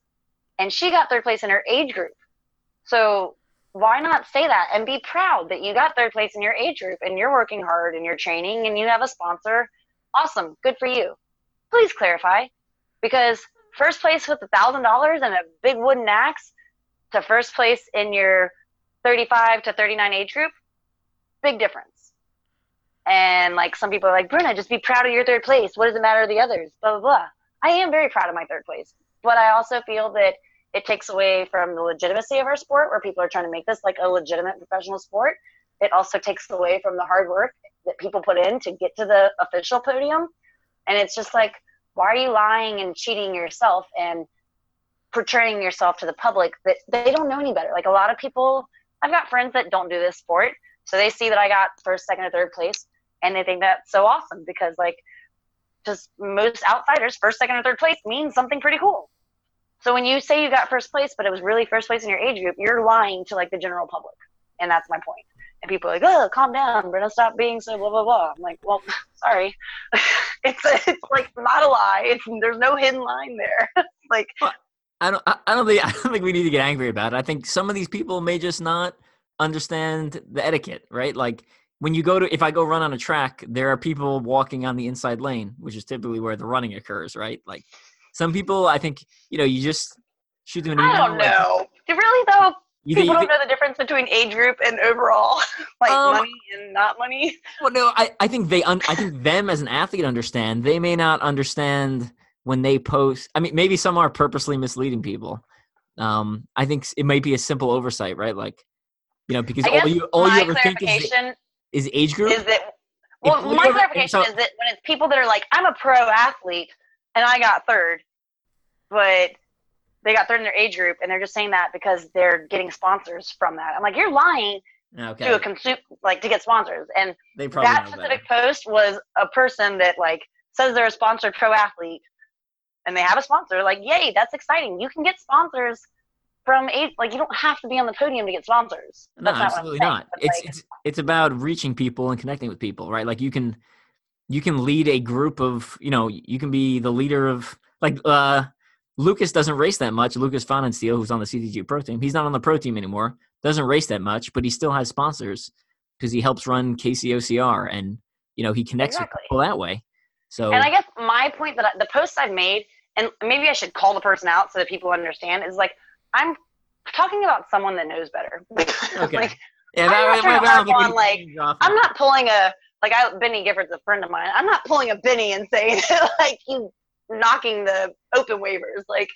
Speaker 2: and she got third place in her age group. So why not say that and be proud that you got third place in your age group and you're working hard and you're training and you have a sponsor? Awesome. Good for you. Please clarify. Because first place with a thousand dollars and a big wooden axe to first place in your 35 to 39 age group big difference. And like some people are like Brenna just be proud of your third place. What does it matter to the others? Blah blah blah. I am very proud of my third place. But i also feel that it takes away from the legitimacy of our sport where people are trying to make this like a legitimate professional sport it also takes away from the hard work that people put in to get to the official podium and it's just like, why are you lying and cheating yourself and portraying yourself to the public that they don't know any better? Like a lot of people, I've got friends that don't do this sport. So they see that I got first, second, or third place, and they think that's so awesome because, like, just most outsiders, first, second, or third place means something pretty cool. So when you say you got first place, but it was really first place in your age group, you're lying to like the general public, and that's my point and people are like, "Oh, calm down, Brenna, stop being so blah blah blah." I'm like, "Well, sorry, it's it's like not a lie. It's there's no hidden line there. like,
Speaker 1: I don't I don't think I don't think we need to get angry about it. I think some of these people may just not understand the etiquette, right? Like when you go to if I go run on a track, there are people walking on the inside lane, which is typically where the running occurs, right? Like some people, I think you know, you just shoot them an email.
Speaker 2: I don't know. Like, really though, you People think, don't know the difference between age group and overall, like um, money and not money.
Speaker 1: Well, no, I, I think they, un, I think them as an athlete understand. They may not understand when they post. I mean, maybe some are purposely misleading people. Um, I think it might be a simple oversight, right? Like, you know, because all you all you ever think is, is age group.
Speaker 2: Is that well, my ever, clarification so, is that when it's people that are like, I'm a pro athlete and I got third, but they got third in their age group, and they're just saying that because they're getting sponsors from that. I'm like, you're lying okay. to a consumer, like to get sponsors. And that specific better. post was a person that like says they're a sponsored pro athlete, and they have a sponsor. Like, yay, that's exciting! You can get sponsors from age. Like, you don't have to be on the podium to get sponsors.
Speaker 1: That's no, not absolutely not. It's like, it's it's about reaching people and connecting with people, right? Like, you can you can lead a group of you know you can be the leader of like uh Lucas doesn't race that much. Lucas Pfannenstiel, who's on the CTG Pro team, he's not on the Pro team anymore. Doesn't race that much, but he still has sponsors because he helps run KCOCR, and you know he connects exactly. with people that way. So,
Speaker 2: and I guess my point that I, the posts I've made, and maybe I should call the person out so that people understand, is like I'm talking about someone that knows better.
Speaker 1: Okay.
Speaker 2: like,
Speaker 1: Yeah,
Speaker 2: I'm not
Speaker 1: that- that- I don't think
Speaker 2: harp
Speaker 1: we
Speaker 2: on,
Speaker 1: can
Speaker 2: I'm not pulling a like I Benny Gifford's a friend of mine. I'm not pulling a Benny and saying like you knocking the open waivers. Like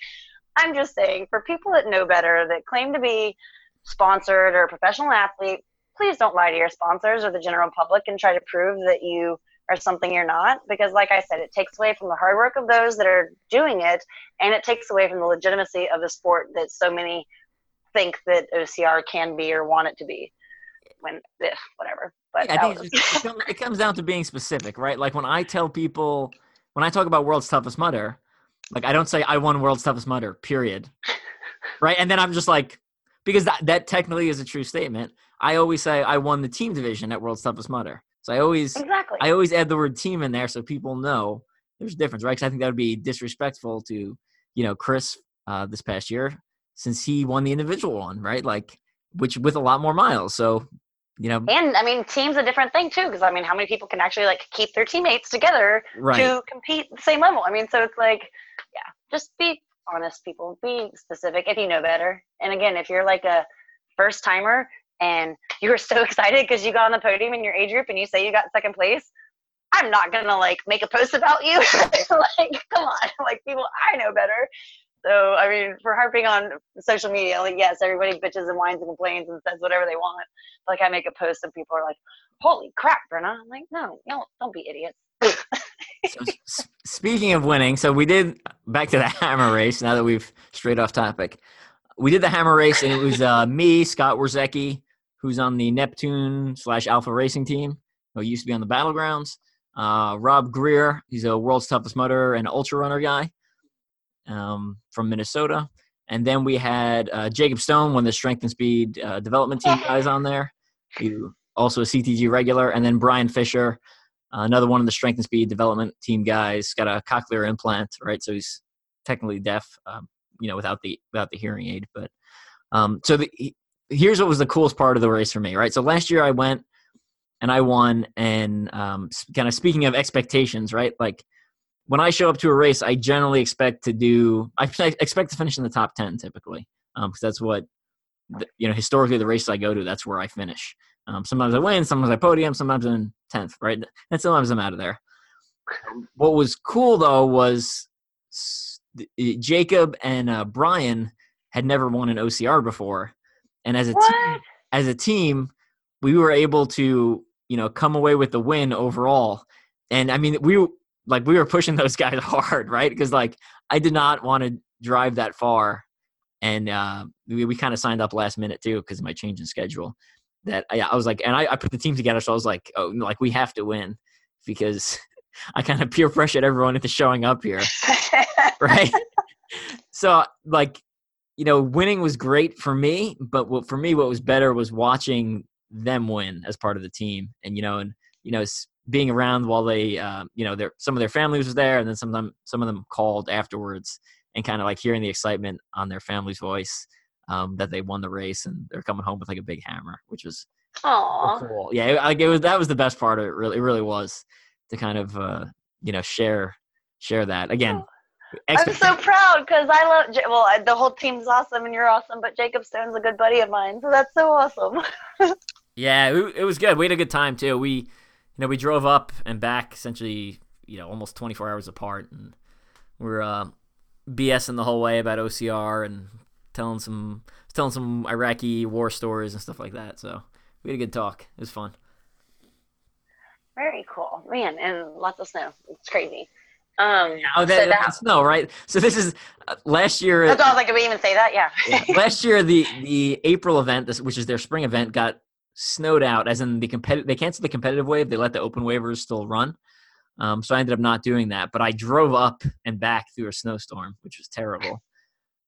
Speaker 2: I'm just saying for people that know better that claim to be sponsored or a professional athlete, please don't lie to your sponsors or the general public and try to prove that you are something you're not because like I said, it takes away from the hard work of those that are doing it and it takes away from the legitimacy of the sport that so many think that OCR can be or want it to be. When eh, whatever. But
Speaker 1: Yeah, I think
Speaker 2: was-
Speaker 1: just, it, comes, it comes down to being specific, right? Like when I tell people, when I talk about world's toughest mudder, like I don't say I won world's toughest mudder, period. Right? And then I'm just like, because that, that technically is a true statement. I always say I won the team division at world's toughest mudder. So I always,
Speaker 2: exactly.
Speaker 1: I always add the word team in there so people know there's a difference, right? Because I think that would be disrespectful to, you know, Kris uh, this past year since he won the individual one, right? Like, which with a lot more miles. So, you know,
Speaker 2: And I mean, team's a different thing too, because I mean, how many people can actually like keep their teammates together
Speaker 1: right.
Speaker 2: to compete the same level? I mean, so it's like, yeah, just be honest, people. Be specific if you know better. And again, if you're like a first timer and you were so excited because you got on the podium in your age group and you say you got second place, I'm not gonna like make a post about you. like, come on, like people, I know better. So I mean, for harping on social media, like yes, everybody bitches and whines and complains and says whatever they want. Like I make a post and people are like, "Holy crap, Brenna!" I'm like, "No, no, don't be idiots."
Speaker 1: So, s- speaking of winning, so we did back to the hammer race. Now that we've straight off topic, we did the hammer race, and it was uh, me, Scott Warzecki, who's on the Neptune slash Alpha Racing team, who used to be on the Battlegrounds. Uh, Rob Greer, he's a world's toughest mudder and ultra runner guy um, from Minnesota. And then we had uh, Jacob Stone, one of the Strength and Speed uh, development team guys on there, who also a CTG regular. And then Brian Fisher, uh, another one of the strength and speed development team guys got a cochlear implant right? So he's technically deaf um, you know without the without the hearing aid. But um, so the, he- here's what was the coolest part of the race for me right? So last year i went and i won and um, kind of speaking of expectations right? Like when i show up to a race i generally expect to do i expect to finish in the top 10 typically because that's what the, you know historically the races i go to that's where i finish um, sometimes I win, sometimes I podium, sometimes I'm in tenth, right? And sometimes I'm out of there. What was cool though was Jacob and uh, Brian had never won an OCR before, and as a team, as a team, we were able to you know come away with the win overall. And I mean, we like we were pushing those guys hard, right? Because like I did not want to drive that far, and uh, we we kind of signed up last minute too because of my change in schedule. That I, I was like, and I, I put the team together, so I was like, oh, like we have to win because I kind of peer pressured everyone into showing up here right? so like, you know, winning was great for me, but what, for me, what was better was watching them win as part of the team, and you know, and you know, being around while they, uh, you know, their some of their families was there, and then some of them, some of them called afterwards, and kind of like hearing the excitement on their family's voice um, that they won the race and they're coming home with like a big hammer, which was
Speaker 2: Aw.
Speaker 1: cool. Yeah, like it was that was the best part of it. Really, it really was to kind of uh, you know share share that again.
Speaker 2: I'm so proud because I love. Well, the whole team's awesome and you're awesome, but Jacob Stone's a good buddy of mine, so that's so awesome.
Speaker 1: Yeah, it, it was good. We had a good time too. We, you know, we drove up and back essentially, you know, almost 24 hours apart, and we're uh, BSing the whole way about OCR and telling some telling some Iraqi war stories and stuff like that. So we had a good talk. It was fun.
Speaker 2: Very cool, man, and lots of snow. It's crazy. Um,
Speaker 1: Oh,
Speaker 2: so
Speaker 1: that,
Speaker 2: that-
Speaker 1: that's no right. So this is uh, last year.
Speaker 2: that's all I was like, did we even say that? Yeah.
Speaker 1: yeah, last year the the April event, this, which is their spring event, got snowed out. As in the competitive, they canceled the competitive wave. They let the open waivers still run. Um, so I ended up not doing that. But I drove up and back through a snowstorm, which was terrible.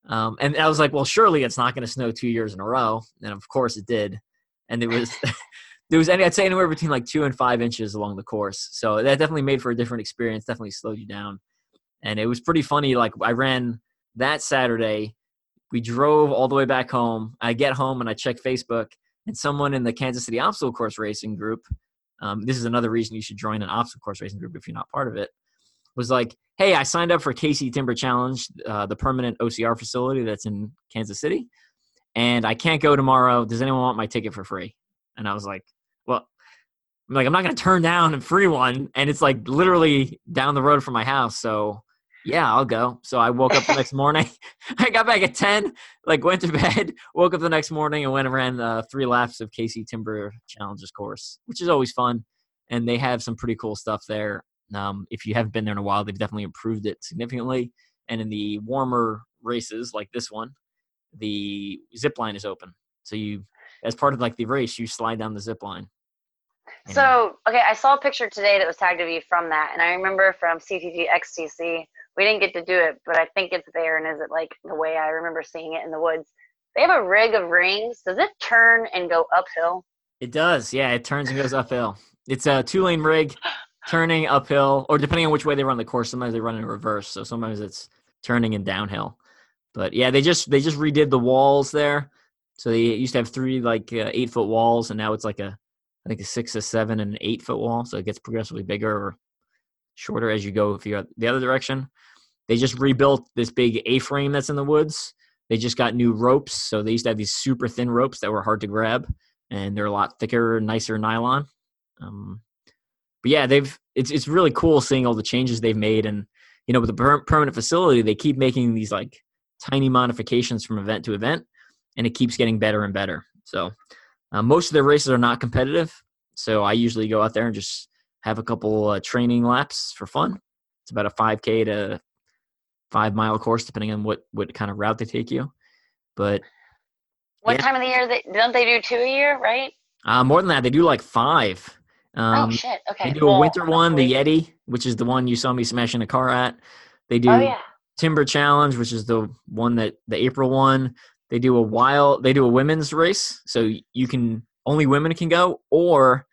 Speaker 1: Um, and I was like, well, surely it's not going to snow two years in a row. And of course it did. And it was there was any I'd say anywhere between like two and five inches along the course. So that definitely made for a different experience. Definitely slowed you down. And it was pretty funny. Like I ran that Saturday we drove all the way back home. I get home and I check Facebook, and someone in the Kansas City obstacle course racing group, um, this is another reason you should join an obstacle course racing group if you're not part of it, was like, hey, I signed up for KC Timber Challenge, uh, the permanent OCR facility that's in Kansas City. and I can't go tomorrow. Does anyone want my ticket for free? And I was like, well, I'm like, I'm not going to turn down a free one. And it's like literally down the road from my house. So yeah, I'll go. So I woke up the next morning. I got back at 10, like went to bed, woke up the next morning and went and ran uh, three laps of KC Timber Challenges course, which is always fun. And they have some pretty cool stuff there. Um, if you haven't been there in a while, they've definitely improved it significantly. And in the warmer races like this one, the zip line is open. So you, as part of like the race, you slide down the zip line.
Speaker 2: So okay, I saw a picture today that was tagged of you from that, and I remember from CTG XTC we didn't get to do it, but I think it's there. And is it like the way I remember seeing it in the woods? They have a rig of rings. Does it turn and go uphill?
Speaker 1: It does. Yeah, it turns and goes uphill. It's a two lane rig turning uphill, or depending on which way they run the course, sometimes they run in reverse. So sometimes it's turning and downhill. But yeah, they just they just redid the walls there. So they used to have three like uh, eight foot walls, and now it's like a I think a six, a seven, and an eight foot wall. So it gets progressively bigger or shorter as you go if you're the other direction. They just rebuilt this big A frame that's in the woods. They just got new ropes. So they used to have these super thin ropes that were hard to grab, and they're a lot thicker, nicer nylon. Um, but yeah, they've it's it's really cool seeing all the changes they've made, and you know, with the per- permanent facility, they keep making these like tiny modifications from event to event, and it keeps getting better and better. So uh, most of their races are not competitive, so I usually go out there and just have a couple uh, training laps for fun. It's about a 5K to five mile course, depending on what what kind of route they take you. But
Speaker 2: what yeah. time of the year? They, don't they do two a year, right?
Speaker 1: Uh, more than that, they do like five.
Speaker 2: Oh, um, oh shit! Okay.
Speaker 1: They do well, a winter one, the Yeti, which is the one you saw me smashing a car at. They do
Speaker 2: oh, yeah.
Speaker 1: Timber Challenge, which is the one that the April one. They do a wild. They do a women's race, so you can only women can go, or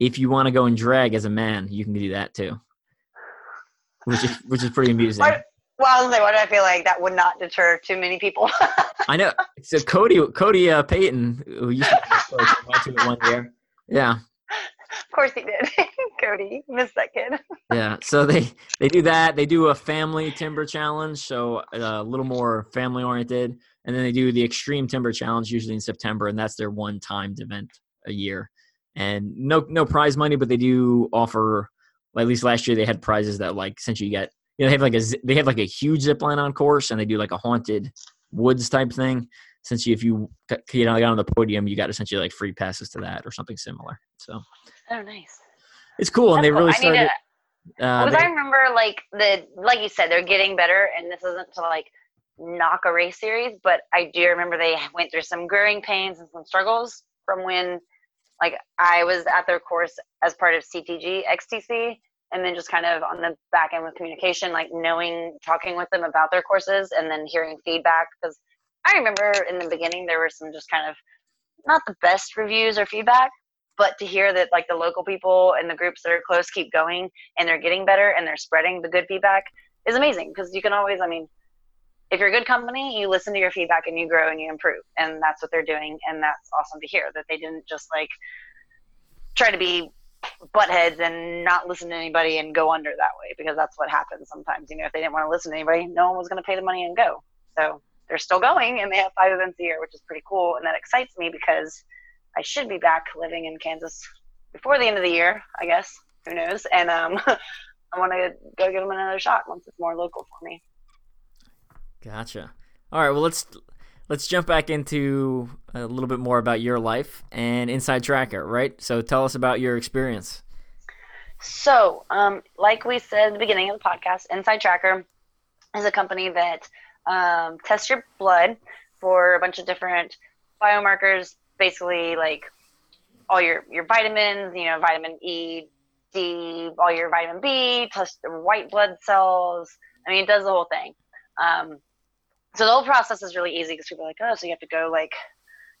Speaker 1: if you want to go and drag as a man, you can do that too, which is which is pretty amusing.
Speaker 2: Well, I was like, why do I feel like that would not deter too many people?
Speaker 1: I know. So Cody, Cody uh, Payton, who used to went to one year. Yeah.
Speaker 2: Of course he did. Cody, missed that kid.
Speaker 1: yeah. So they they do that. They do a family timber challenge, so uh, a little more family oriented, and then they do the extreme timber challenge usually in September, and that's their one timed event a year. And no no prize money, but they do offer. Well, at least last year they had prizes that like essentially you get you know, they have like a they have like a huge zip line on course, and they do like a haunted woods type thing. Since you, if you you know got on the podium, you got essentially like free passes to that or something similar. So
Speaker 2: oh, nice.
Speaker 1: It's cool, That's and they really
Speaker 2: cool.
Speaker 1: started.
Speaker 2: To, uh, because I remember like the like you said, they're getting better, and this isn't to like knock a race series, but I do remember they went through some growing pains and some struggles from when like I was at their course as part of CTG XTC and then just kind of on the back end with communication, like knowing, talking with them about their courses, and then hearing feedback. Because I remember in the beginning there were some just kind of not the best reviews or feedback, but to hear that like the local people and the groups that are close keep going and they're getting better and they're spreading the good feedback is amazing. Because you can always, I mean, if you're a good company, you listen to your feedback and you grow and you improve, and that's what they're doing, and that's awesome to hear that they didn't just like try to be butt heads and not listen to anybody and go under that way because that's what happens sometimes. You know, if they didn't want to listen to anybody, no one was going to pay the money and go. So they're still going and they have five events a year, which is pretty cool. And that excites me because I should be back living in Kansas before the end of the year, I guess. Who knows? And um, I want to go give them another shot once it's more local for me.
Speaker 1: Gotcha. All right. Well, let's let's jump back into a little bit more about your life and InsideTracker, right? So tell us about your experience.
Speaker 2: So, um, like we said at the beginning of the podcast, InsideTracker is a company that um, tests your blood for a bunch of different biomarkers, basically like all your, your vitamins, you know, vitamin E, D, all your vitamin B, plus white blood cells. I mean, it does the whole thing. Um, so the whole process is really easy because people are like, oh, so you have to go like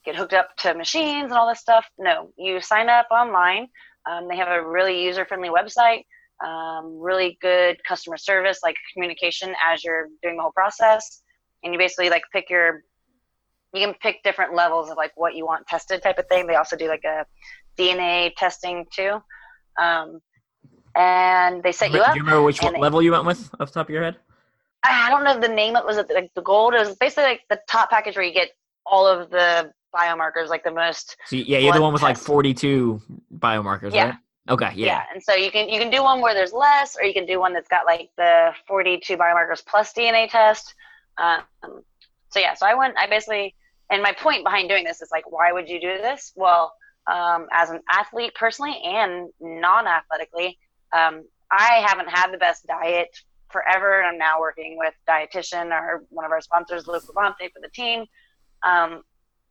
Speaker 2: get hooked up to machines and all this stuff. No, you sign up online. Um, they have a really user friendly website, um, really good customer service, like communication as you're doing the whole process. And you basically like pick your, you can pick different levels of like what you want tested type of thing. They also do like a DNA testing too. Um, and they set you up.
Speaker 1: Do you remember which level you went with off the top of your head?
Speaker 2: I don't know the name. It was like the gold. It was basically like the top package where you get all of the biomarkers, like the most.
Speaker 1: So yeah, you're the one with like 42 biomarkers,
Speaker 2: Yeah.
Speaker 1: right? Okay,
Speaker 2: Yeah.
Speaker 1: yeah.
Speaker 2: and so you can you can do one where there's less, or you can do one that's got like the 42 biomarkers plus DNA test. Um, so yeah, so I went. I basically, and my point behind doing this is like, why would you do this? Well, um, as an athlete personally and non-athletically, um, I haven't had the best diet forever. and I'm now working with dietitian or one of our sponsors, Luke Levante, for the team. Um,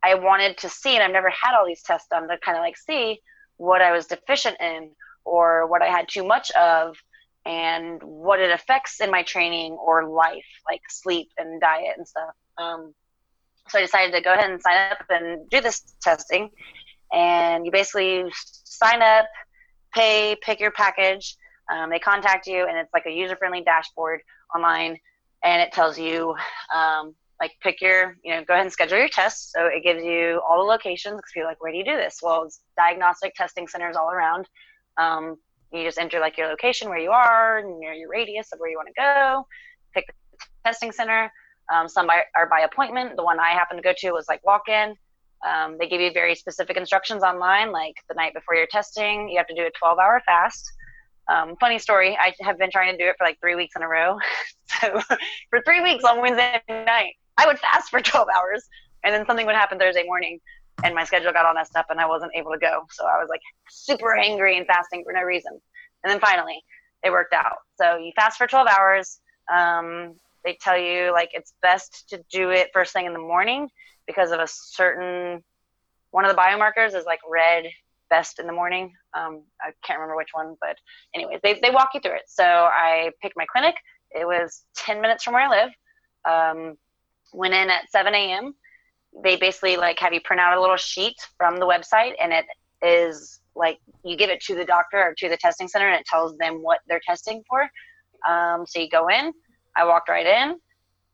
Speaker 2: I wanted to see, and I've never had all these tests done to kind of like see what I was deficient in or what I had too much of and what it affects in my training or life, like sleep and diet and stuff. Um, so I decided to go ahead and sign up and do this testing. And you basically sign up, pay, pick your package. Um, they contact you, and it's like a user friendly dashboard online. And it tells you, um, like, pick your, you know, go ahead and schedule your tests. So it gives you all the locations because people like, where do you do this? Well, it's diagnostic testing centers all around. Um, you just enter like your location where you are and your, radius of where you want to go pick the testing center um, some by, are by appointment the one i happened to go to was like walk in um, they give you very specific instructions online like the night before your testing you have to do a 12 hour fast um, funny story i have been trying to do it for like three weeks in a row so for three weeks on wednesday night i would fast for 12 hours and then something would happen thursday morning and my schedule got all messed up and I wasn't able to go. So I was like super angry and fasting for no reason. And then finally it worked out. So you fast for 12 hours. Um, they tell you like it's best to do it first thing in the morning because of a certain one of the biomarkers is like red best in the morning. Um, I can't remember which one, but anyways, they, they walk you through it. So I picked my clinic. It was 10 minutes from where I live. Um, went in at 7 a.m they basically like have you print out a little sheet from the website and it is like you give it to the doctor or to the testing center and it tells them what they're testing for um, so you go in i walked right in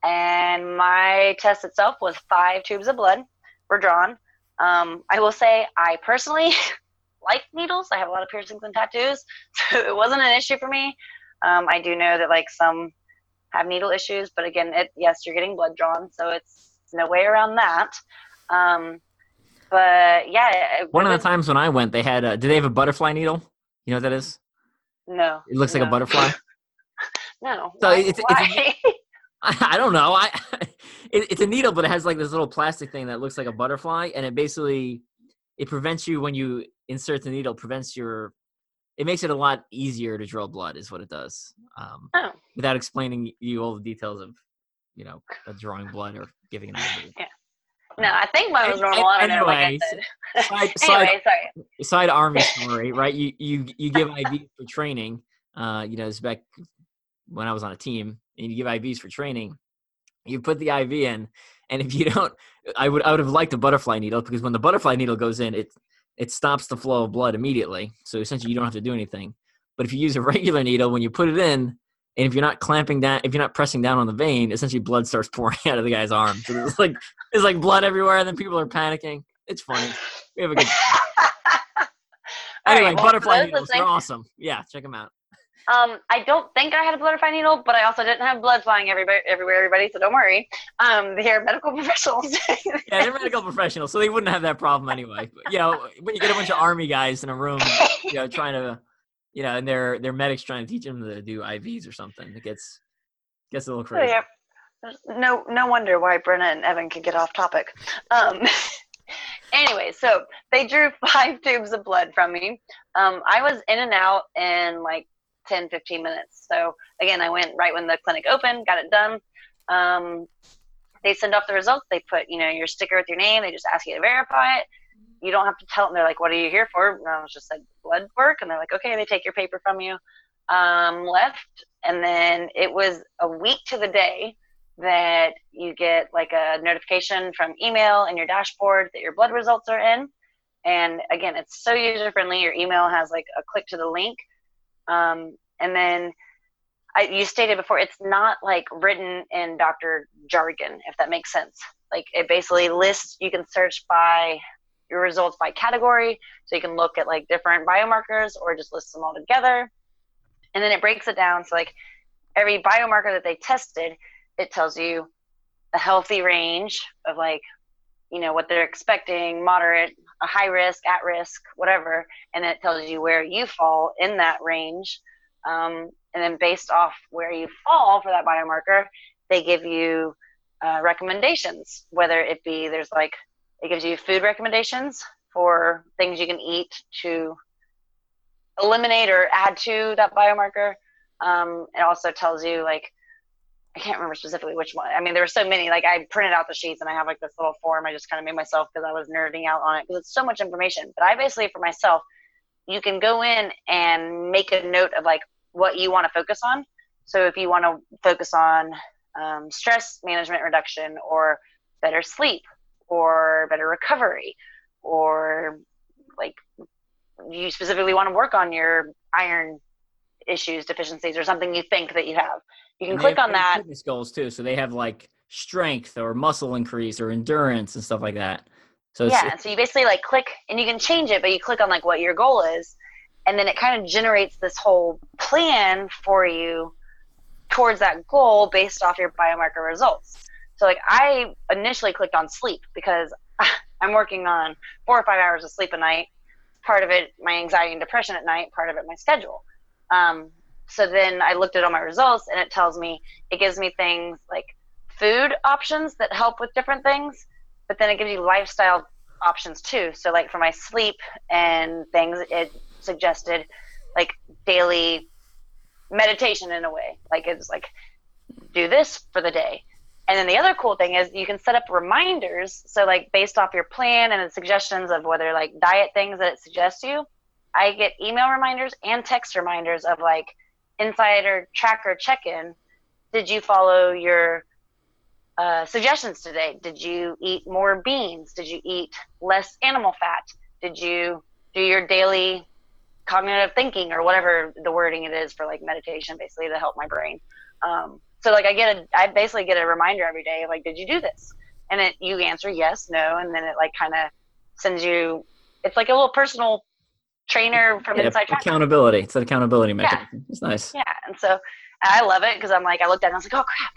Speaker 2: and my test itself was five tubes of blood were drawn um, i will say i personally like needles i have a lot of piercings and tattoos so it wasn't an issue for me um, i do know that like some have needle issues but again it yes you're getting blood drawn so it's no way around that. Um, but yeah,
Speaker 1: One of the times when I went, they had a, do they have a butterfly needle? You know what that is?
Speaker 2: no,
Speaker 1: It looks like a butterfly.
Speaker 2: No,
Speaker 1: So
Speaker 2: why-
Speaker 1: it's- it's
Speaker 2: why?
Speaker 1: I, I don't know. I it, it's a needle, but it has like this little plastic thing that looks like a butterfly, and it basically it prevents you when you insert the needle. Prevents your. It makes it a lot easier to draw blood, is what it does. Um,
Speaker 2: Oh.
Speaker 1: Without explaining you all the details of, you know, of drawing blood or giving an IV.
Speaker 2: no, I think mine was normal. I don't know. Like.
Speaker 1: Side, side,
Speaker 2: anyway, sorry.
Speaker 1: side army story, right? You you you give IVs for training. Uh, you know, it's back when I was on a team, and you give IVs for training. You put the IV in, and if you don't, I would I would have liked a butterfly needle because when the butterfly needle goes in, it it stops the flow of blood immediately. So essentially, you don't have to do anything. But if you use a regular needle, when you put it in, and if you're not clamping down, if you're not pressing down on the vein, essentially blood starts pouring out of the guy's arm. So there's like it's like blood everywhere, and then people are panicking. It's funny. We have a good.
Speaker 2: All right,
Speaker 1: Anyway,
Speaker 2: well,
Speaker 1: butterfly needles, they're awesome. Yeah, check them out.
Speaker 2: Um, I don't think I had a butterfly needle, but I also didn't have blood flying everywhere, everywhere, everybody. So don't worry. Um, they're medical professionals.
Speaker 1: Yeah, they're medical professionals, so they wouldn't have that problem anyway. But, you know, when you get a bunch of army guys in a room, you know, trying to, you know, and they're they're medics trying to teach them to do IVs or something, it gets gets a little
Speaker 2: So,
Speaker 1: crazy.
Speaker 2: yeah. No, no wonder why Brenna and Evan could get off topic. Um, anyway, so they drew five tubes of blood from me. Um, I was in and out in like 10, 15 minutes. So again, I went right when the clinic opened, got it done. Um, they send off the results. They put, you know, your sticker with your name. They just ask you to verify it. You don't have to tell them. They're like, "What are you here for?" And I was just said blood work, and they're like, "Okay." They take your paper from you. Um, left, and then it was a week to the day that you get like a notification from email in your dashboard that your blood results are in. And again, it's so user friendly. Your email has like a click to the link. Um, and then I, you stated before, it's not like written in doctor jargon, if that makes sense. Like it basically lists, you can search by your results by category. So you can look at like different biomarkers or just list them all together. And then it breaks it down. So like every biomarker that they tested, it tells you a healthy range of like you know, what they're expecting, moderate, a high risk, at risk, whatever, and it tells you where you fall in that range. Um, and then based off where you fall for that biomarker, they give you uh, recommendations, whether it be there's like it gives you food recommendations for things you can eat to eliminate or add to that biomarker. Um, it also tells you like I can't remember specifically which one. I mean, there were so many. Like I printed out the sheets and I have like this little form I just kind of made myself because I was nerding out on it because it's so much information. But I basically for myself, you can go in and make a note of like what you want to focus on. So if you want to focus on um, stress management reduction or better sleep or better recovery or like you specifically want to work on your iron issues deficiencies or something you think that you have you can
Speaker 1: And
Speaker 2: click on that
Speaker 1: fitness goals too. So they have like strength or muscle increase or endurance and stuff like that. So
Speaker 2: yeah so you basically like click and you can change it but you click on like what your goal is and then it kind of generates this whole plan for you towards that goal based off your biomarker results so like i initially clicked on sleep because i'm working on four or five hours of sleep a night part of it my anxiety and depression at night part of it my schedule um, so then i looked at all my results and it tells me it gives me things like food options that help with different things but then it gives you lifestyle options too. So like for my sleep and things, it suggested like daily meditation in a way. Like it's like do this for the day. And then the other cool thing is you can set up reminders. So like based off your plan and the suggestions of whether like diet things that it suggests you, I get email reminders and text reminders of like insider tracker check in. Did you follow your uh, suggestions today. Did you eat more beans? Did you eat less animal fat? Did you do your daily cognitive thinking or whatever the wording it is for like meditation, basically to help my brain? Um, so like I get a, I basically get a reminder every day, like, did you do this? And it, you answer yes, no, and then it like kind of sends you. It's like a little personal trainer from
Speaker 1: yeah,
Speaker 2: inside. Tracker.
Speaker 1: accountability. It's an accountability mechanism. It's nice.
Speaker 2: Yeah, and so I love it because I'm like, I looked at it and I was like, oh crap,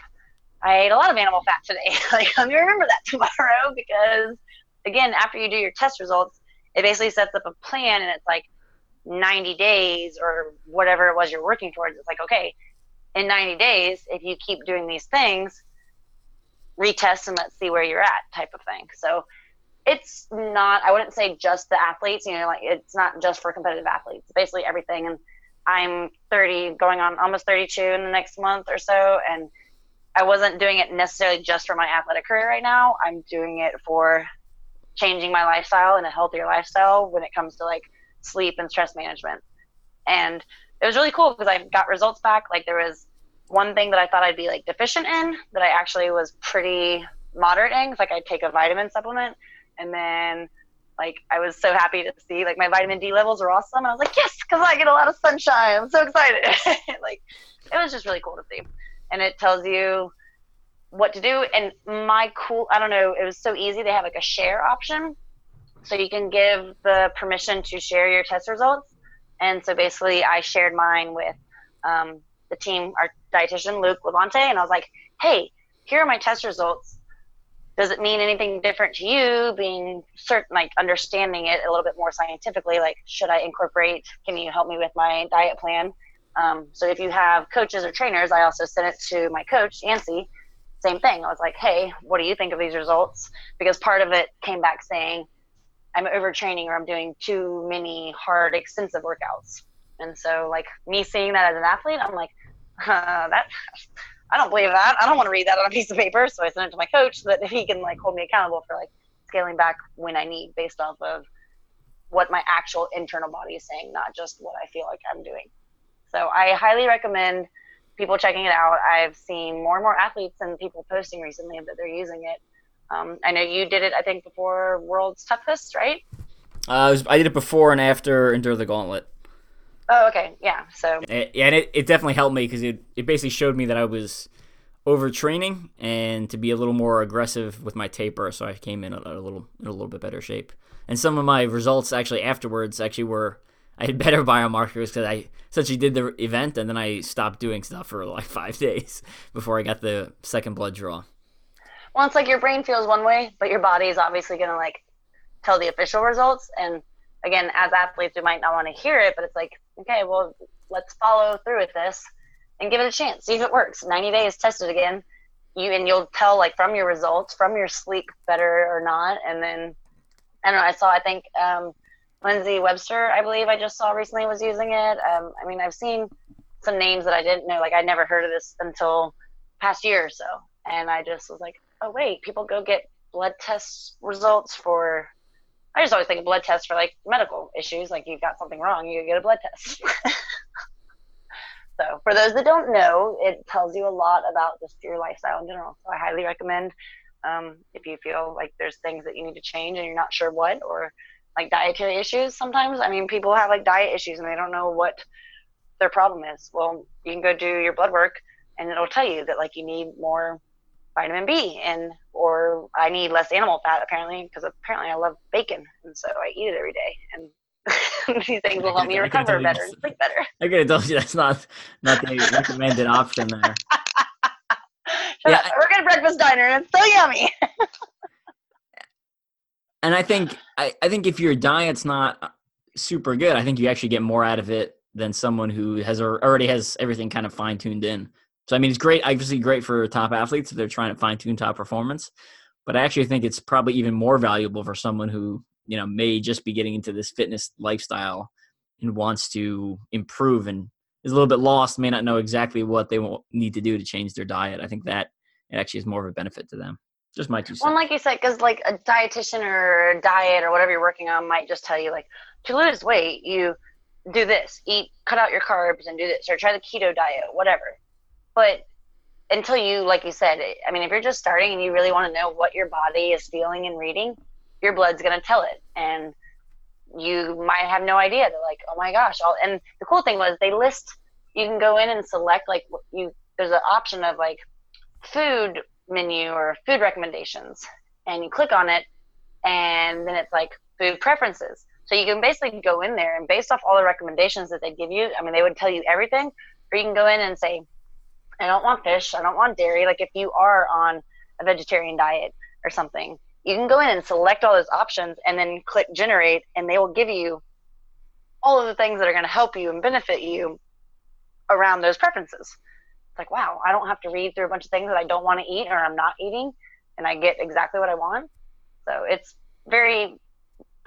Speaker 2: I ate a lot of animal fat today. like, let me remember that tomorrow because, again, after you do your test results, it basically sets up a plan and it's like 90 days or whatever it was you're working towards. It's like, okay, in 90 days, if you keep doing these things, retest and let's see where you're at type of thing. So it's not, I wouldn't say just the athletes, you know, like it's not just for competitive athletes, basically everything. And I'm 30, going on almost 32 in the next month or so. And I wasn't doing it necessarily just for my athletic career right now. I'm doing it for changing my lifestyle and a healthier lifestyle when it comes to like sleep and stress management. And it was really cool because I got results back. Like there was one thing that I thought I'd be like deficient in that I actually was pretty moderate in. Like I'd take a vitamin supplement and then like I was so happy to see like my vitamin D levels are awesome. I was like, yes, because I get a lot of sunshine. I'm so excited. like it was just really cool to see and it tells you what to do. And my cool, I don't know, it was so easy. They have like a share option. So you can give the permission to share your test results. And so basically, I shared mine with um, the team, our dietitian, Luke Levante, and I was like, hey, here are my test results. Does it mean anything different to you? Being certain, like understanding it a little bit more scientifically, like, should I incorporate? Can you help me with my diet plan? Um, so if you have coaches or trainers, I also sent it to my coach, Nancy. Same thing. I was like, hey, what do you think of these results? Because part of it came back saying I'm overtraining or I'm doing too many hard, extensive workouts. And so, like me seeing that as an athlete, I'm like, uh, that I don't believe that. I don't want to read that on a piece of paper. So I sent it to my coach so that he can like hold me accountable for like scaling back when I need based off of what my actual internal body is saying, not just what I feel like I'm doing. So I highly recommend people checking it out. I've seen more and more athletes and people posting recently that they're using it. Um, I know you did it, I think, before World's Toughest, right?
Speaker 1: Uh, was, I did it before and after Endure the Gauntlet.
Speaker 2: Oh, okay, yeah. So
Speaker 1: and, yeah, and it, it definitely helped me because it, it basically showed me that I was overtraining and to be a little more aggressive with my taper, so I came in a, a little in a little bit better shape. And some of my results actually afterwards actually were I had better biomarkers because I essentially did the event and then I stopped doing stuff for like five days before I got the second blood draw.
Speaker 2: well, it's like your brain feels one way, but your body is obviously going to like tell the official results. And again, as athletes, we might not want to hear it, but it's like, okay, well, let's follow through with this and give it a chance. See if it works. 90 days, test it again. You and you'll tell like from your results, from your sleep, better or not. And then I don't know. I saw. I think um, Lindsay Webster, I believe, I just saw recently was using it. Um, I mean, I've seen some names that I didn't know. Like I never heard of this until past year or so, and I just was like, oh wait, people go get blood test results for. I just always think of blood tests for like medical issues, like you've got something wrong, you get a blood test. so for those that don't know, it tells you a lot about just your lifestyle in general. So I highly recommend um, if you feel like there's things that you need to change and you're not sure what, or like dietary issues. Sometimes, I mean, people have like diet issues and they don't know what their problem is. Well, you can go do your blood work and it'll tell you that like you need more vitamin B and or I need less animal fat apparently because apparently I love bacon and so I eat it every day and these things will help me recover better and sleep better.
Speaker 1: I could have told you that's not not the recommended option there.
Speaker 2: yeah, up. we're gonna breakfast diner and it's so yummy.
Speaker 1: and I think I, I think if your diet's not super good, I think you actually get more out of it than someone who has already has everything kind of fine tuned in. So I mean, it's great, obviously great for top athletes if they're trying to fine tune top performance. But I actually think it's probably even more valuable for someone who you know may just be getting into this fitness lifestyle and wants to improve and is a little bit lost, may not know exactly what they need to do to change their diet. I think that it actually is more of a benefit to them. Just my two cents.
Speaker 2: Well, like you said, because like a dietitian or diet or whatever you're working on might just tell you like to lose weight, you do this, eat, cut out your carbs and do this, or try the keto diet, whatever. But until you, like you said, I mean, if you're just starting and you really want to know what your body is feeling and reading, your blood's going to tell it. And you might have no idea. They're like, oh my gosh. I'll, and the cool thing was they list, you can go in and select, like, you, there's an option of like food menu or food recommendations. And you click on it, and then it's like food preferences. So you can basically go in there and based off all the recommendations that they give you, I mean, they would tell you everything, or you can go in and say, I don't want fish, I don't want dairy. Like if you are on a vegetarian diet or something, you can go in and select all those options and then click generate, and they will give you all of the things that are going to help you and benefit you around those preferences. It's like, wow, I don't have to read through a bunch of things that I don't want to eat or I'm not eating, and I get exactly what I want. So it's very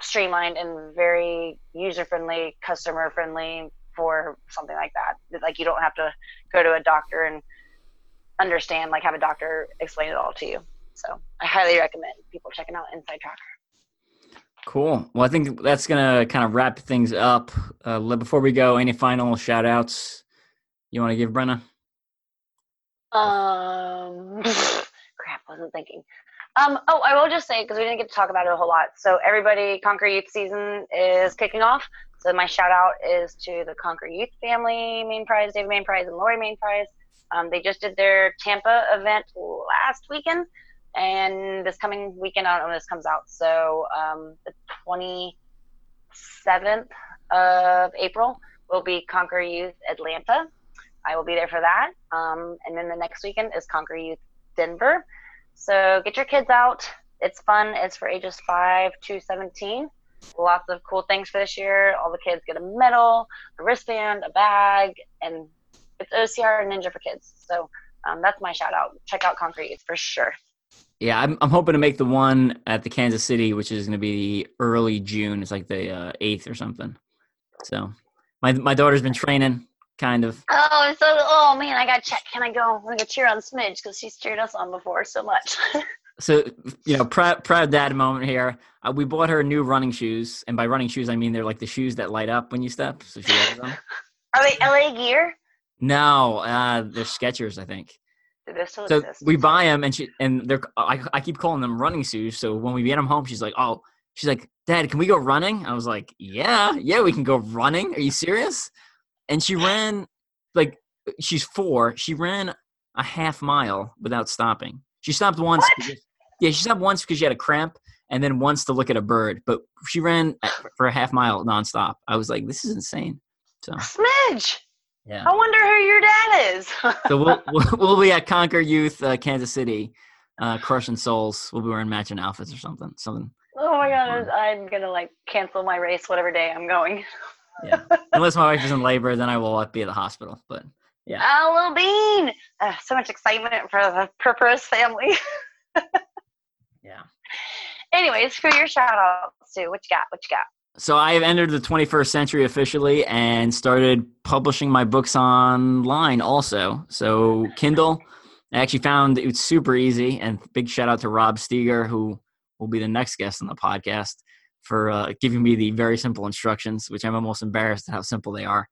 Speaker 2: streamlined and very user friendly, customer friendly for something like that. Like you don't have to go to a doctor and understand, like have a doctor explain it all to you. So I highly recommend people checking out InsideTracker.
Speaker 1: Cool. Well, I think that's going to kind of wrap things up. Uh, before we go, any final shout outs you want to give, Brenna?
Speaker 2: Um, crap, wasn't thinking. Um, oh, I will just say because we didn't get to talk about it a whole lot. So everybody, Conquer Youth season is kicking off. So my shout out is to the Conquer Youth family, Main Prize, David Main Prize, and Lori Main Prize. Um, they just did their Tampa event last weekend, and this coming weekend, I don't know when this comes out. So um, the 27th of April will be Conquer Youth Atlanta. I will be there for that. Um, and then the next weekend is Conquer Youth Denver. So get your kids out. It's fun. It's for ages 5 to 17. Lots of cool things for this year. All the kids get a medal, a wristband, a bag, and it's OCR Ninja for kids. So um, that's my shout out. Check out Concrete for sure.
Speaker 1: Yeah, I'm, I'm hoping to make the one at the Kansas City, which is going to be early June. It's like the uh, 8th or something. So my my daughter's been training kind of.
Speaker 2: Oh, so oh man, I got to check. Can I go? I'm gonna cheer on Smidge because she's cheered us on before so much.
Speaker 1: so you know, proud proud dad moment here. Uh, we bought her new running shoes, and by running shoes, I mean they're like the shoes that light up when you step. So she wears them.
Speaker 2: Are they LA Gear?
Speaker 1: No, uh, they're Skechers, I think.
Speaker 2: so
Speaker 1: exist? we buy them, and she and they're. I, I keep calling them running shoes. So when we get them home, she's like, "Oh, she's like, Dad, can we go running?" I was like, "Yeah, yeah, we can go running. Are you serious?" and she ran like she's four. She ran a half mile without stopping. She stopped once. Because, yeah, she stopped once because she had a cramp, and then once to look at a bird. But she ran for a half mile nonstop. I was like, this is insane. So
Speaker 2: Smidge. Yeah. I wonder who your dad is.
Speaker 1: so we'll, we'll, we'll be at Conquer Youth, uh, Kansas City, uh, crushing souls. We'll be wearing matching outfits or something. Something.
Speaker 2: Oh my god, I'm gonna like cancel my race whatever day I'm going.
Speaker 1: Yeah. Unless my wife is in labor, then I will be at the hospital. But yeah.
Speaker 2: Oh, Lil Bean! Uh, so much excitement for the Perperis family.
Speaker 1: yeah.
Speaker 2: Anyways, for your shout out, Sue, What you got? What you got?
Speaker 1: So I have entered the 21st century officially and started publishing my books online also. So Kindle, I actually found it's super easy. And big shout out to Rob Steger, who will be the next guest on the podcast, for uh, giving me the very simple instructions, which I'm almost embarrassed at how simple they are.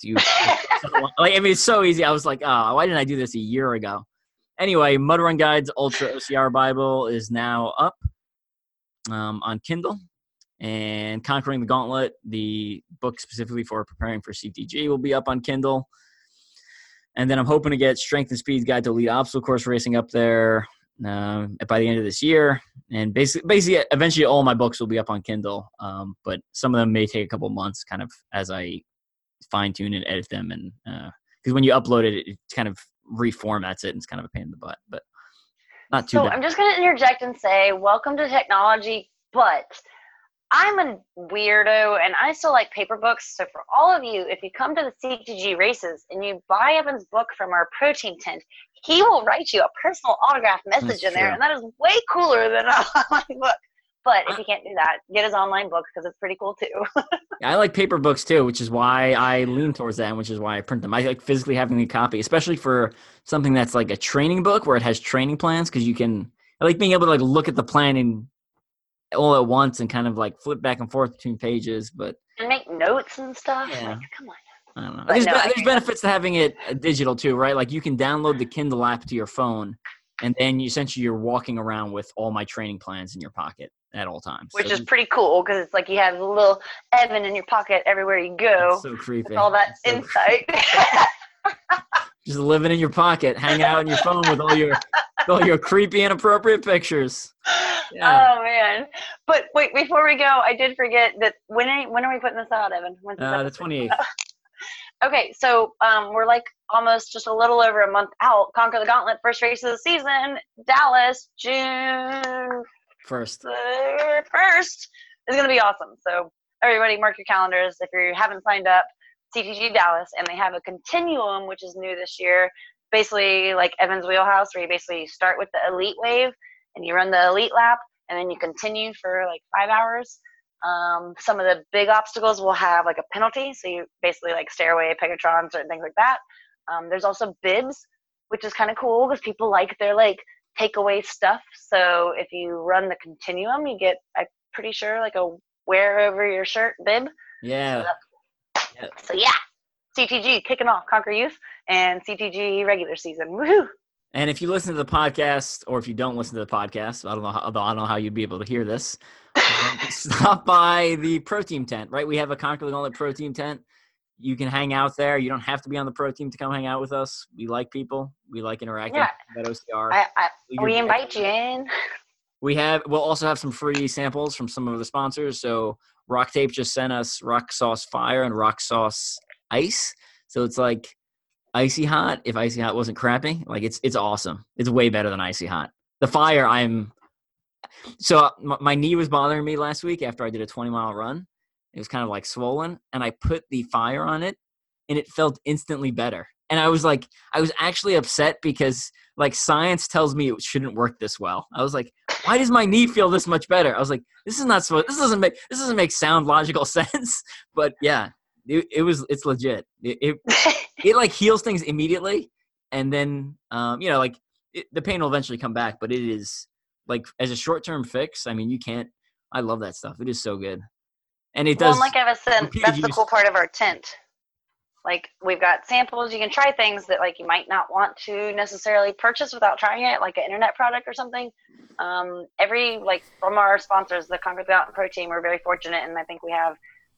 Speaker 1: Do You, like, I mean, it's so easy. I was like, oh, why didn't I do this a year ago? Anyway, Mud Run Guides Ultra OCR Bible is now up um, on Kindle. And Conquering the Gauntlet, the book specifically for preparing for CTG, will be up on Kindle. And then I'm hoping to get Strength and Speed Guide to Elite Obstacle Course Racing up there uh, by the end of this year. And basically, basically, eventually, all my books will be up on Kindle. Um, but some of them may take a couple months, kind of as I fine tune and edit them, and because uh, when you upload it, it kind of reformats it, and it's kind of a pain in the butt. But not too.
Speaker 2: So
Speaker 1: bad.
Speaker 2: I'm just going to interject and say, welcome to technology, but I'm a weirdo and I still like paper books. So for all of you, if you come to the CTG races and you buy Evan's book from our protein tent, he will write you a personal autograph message
Speaker 1: That's
Speaker 2: in there,
Speaker 1: true.
Speaker 2: and that is way cooler than a online book. But if you can't do that, get his online book because it's pretty cool too.
Speaker 1: I like paper books too, which is why I lean towards that, and which is why I print them. I like physically having the copy, especially for something that's like a training book where it has training plans because you can. I like being able to like look at the plan and all at once and kind of like flip back and forth between pages. But
Speaker 2: and make notes and stuff.
Speaker 1: Yeah.
Speaker 2: Like, come on.
Speaker 1: I don't know.
Speaker 2: But
Speaker 1: There's,
Speaker 2: no,
Speaker 1: be- there's benefits to having it uh, digital too, right? Like you can download the Kindle app to your phone, and then you, essentially you're walking around with all my training plans in your pocket at all times.
Speaker 2: Which
Speaker 1: So
Speaker 2: is pretty cool because it's like you have a little Evan in your pocket everywhere you go.
Speaker 1: so creepy.
Speaker 2: with all that
Speaker 1: so
Speaker 2: insight.
Speaker 1: just living in your pocket, hanging out on your phone with all your all your creepy, inappropriate pictures. Yeah.
Speaker 2: Oh man! But wait, before we go, I did forget that when are, when are we putting this out, Evan? When's
Speaker 1: Uh, the twenty eighth.
Speaker 2: Okay, so um, we're like almost just a little over a month out. Conquer the Gauntlet, first race of the season, Dallas, June
Speaker 1: First.
Speaker 2: first is going to be awesome. So everybody, mark your calendars if you haven't signed up. CTG Dallas, and they have a continuum, which is new this year. Basically, like Evans Wheelhouse, where you basically start with the elite wave and you run the elite lap, and then you continue for like five hours. Um, some of the big obstacles will have like a penalty, so you basically like stairway, Pegatron, certain things like that. Um, there's also bibs, which is kind of cool because people like their like takeaway stuff. So if you run the continuum, you get I'm pretty sure like a wear over your shirt bib.
Speaker 1: Yeah.
Speaker 2: So yeah, CTG kicking off Conquer Youth and CTG regular season. Woohoo!
Speaker 1: And if you listen to the podcast, or if you don't listen to the podcast, I don't know. How, I don't know how you'd be able to hear this. stop by the pro team tent. Right, we have a Conquer the Gauntlet pro team tent. You can hang out there. You don't have to be on the pro team to come hang out with us. We like people. We like interacting
Speaker 2: Yeah.
Speaker 1: at OCR.
Speaker 2: I, I, we invite you in.
Speaker 1: We have. We'll also have some free samples from some of the sponsors. So Rock Tape just sent us Rock Sauce Fire and Rock Sauce Ice. So it's like icy hot. If icy hot wasn't crappy, like it's it's awesome. It's way better than icy hot. The fire, I'm. So my, my knee was bothering me last week after I did a 20 mile run. It was kind of like swollen, and I put the fire on it, and it felt instantly better. And I was like, I was actually upset because like science tells me it shouldn't work this well. I was like, why does my knee feel this much better? I was like, this is not supposed. This doesn't make this doesn't make sound logical sense. But yeah, it, it was it's legit. It, it it like heals things immediately, and then um you know like it, the pain will eventually come back. But it is like as a short term fix. I mean, you can't. I love that stuff. It is so good, and it does.
Speaker 2: and like Eva said, that's the cool part of our tent. Like we've got samples. You can try things that like you might not want to necessarily purchase without trying it, like an internet product or something. Um, every like from our sponsors, the Conquer the Mountain Pro Team, we're very fortunate, and I think we have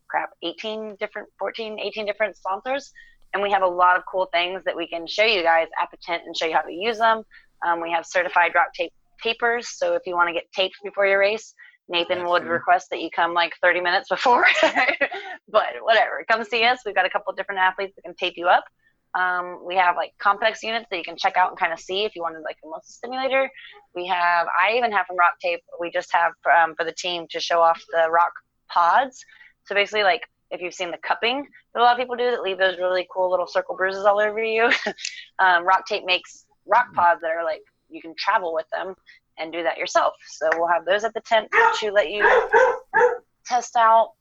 Speaker 2: crap 18 different 14 18 different sponsors and we have a lot of cool things that we can show you guys at the tent and show you how to use them um, we have certified rock tape tapers so if you want to get taped before your race nathan
Speaker 1: That's
Speaker 2: would
Speaker 1: true.
Speaker 2: request that you come like 30 minutes before but whatever come see us we've got a couple different athletes that can tape you up Um, we have like Compex units that you can check out and kind of see if you wanted like a muscle stimulator. We have, I even have from Rock Tape, we just have um, for the team to show off the rock pods. So basically, like if you've seen the cupping that a lot of people do that leave those really cool little circle bruises all over you, um, Rock Tape makes rock pods that are like you can travel with them and do that yourself. So we'll have those at the tent to let you test out.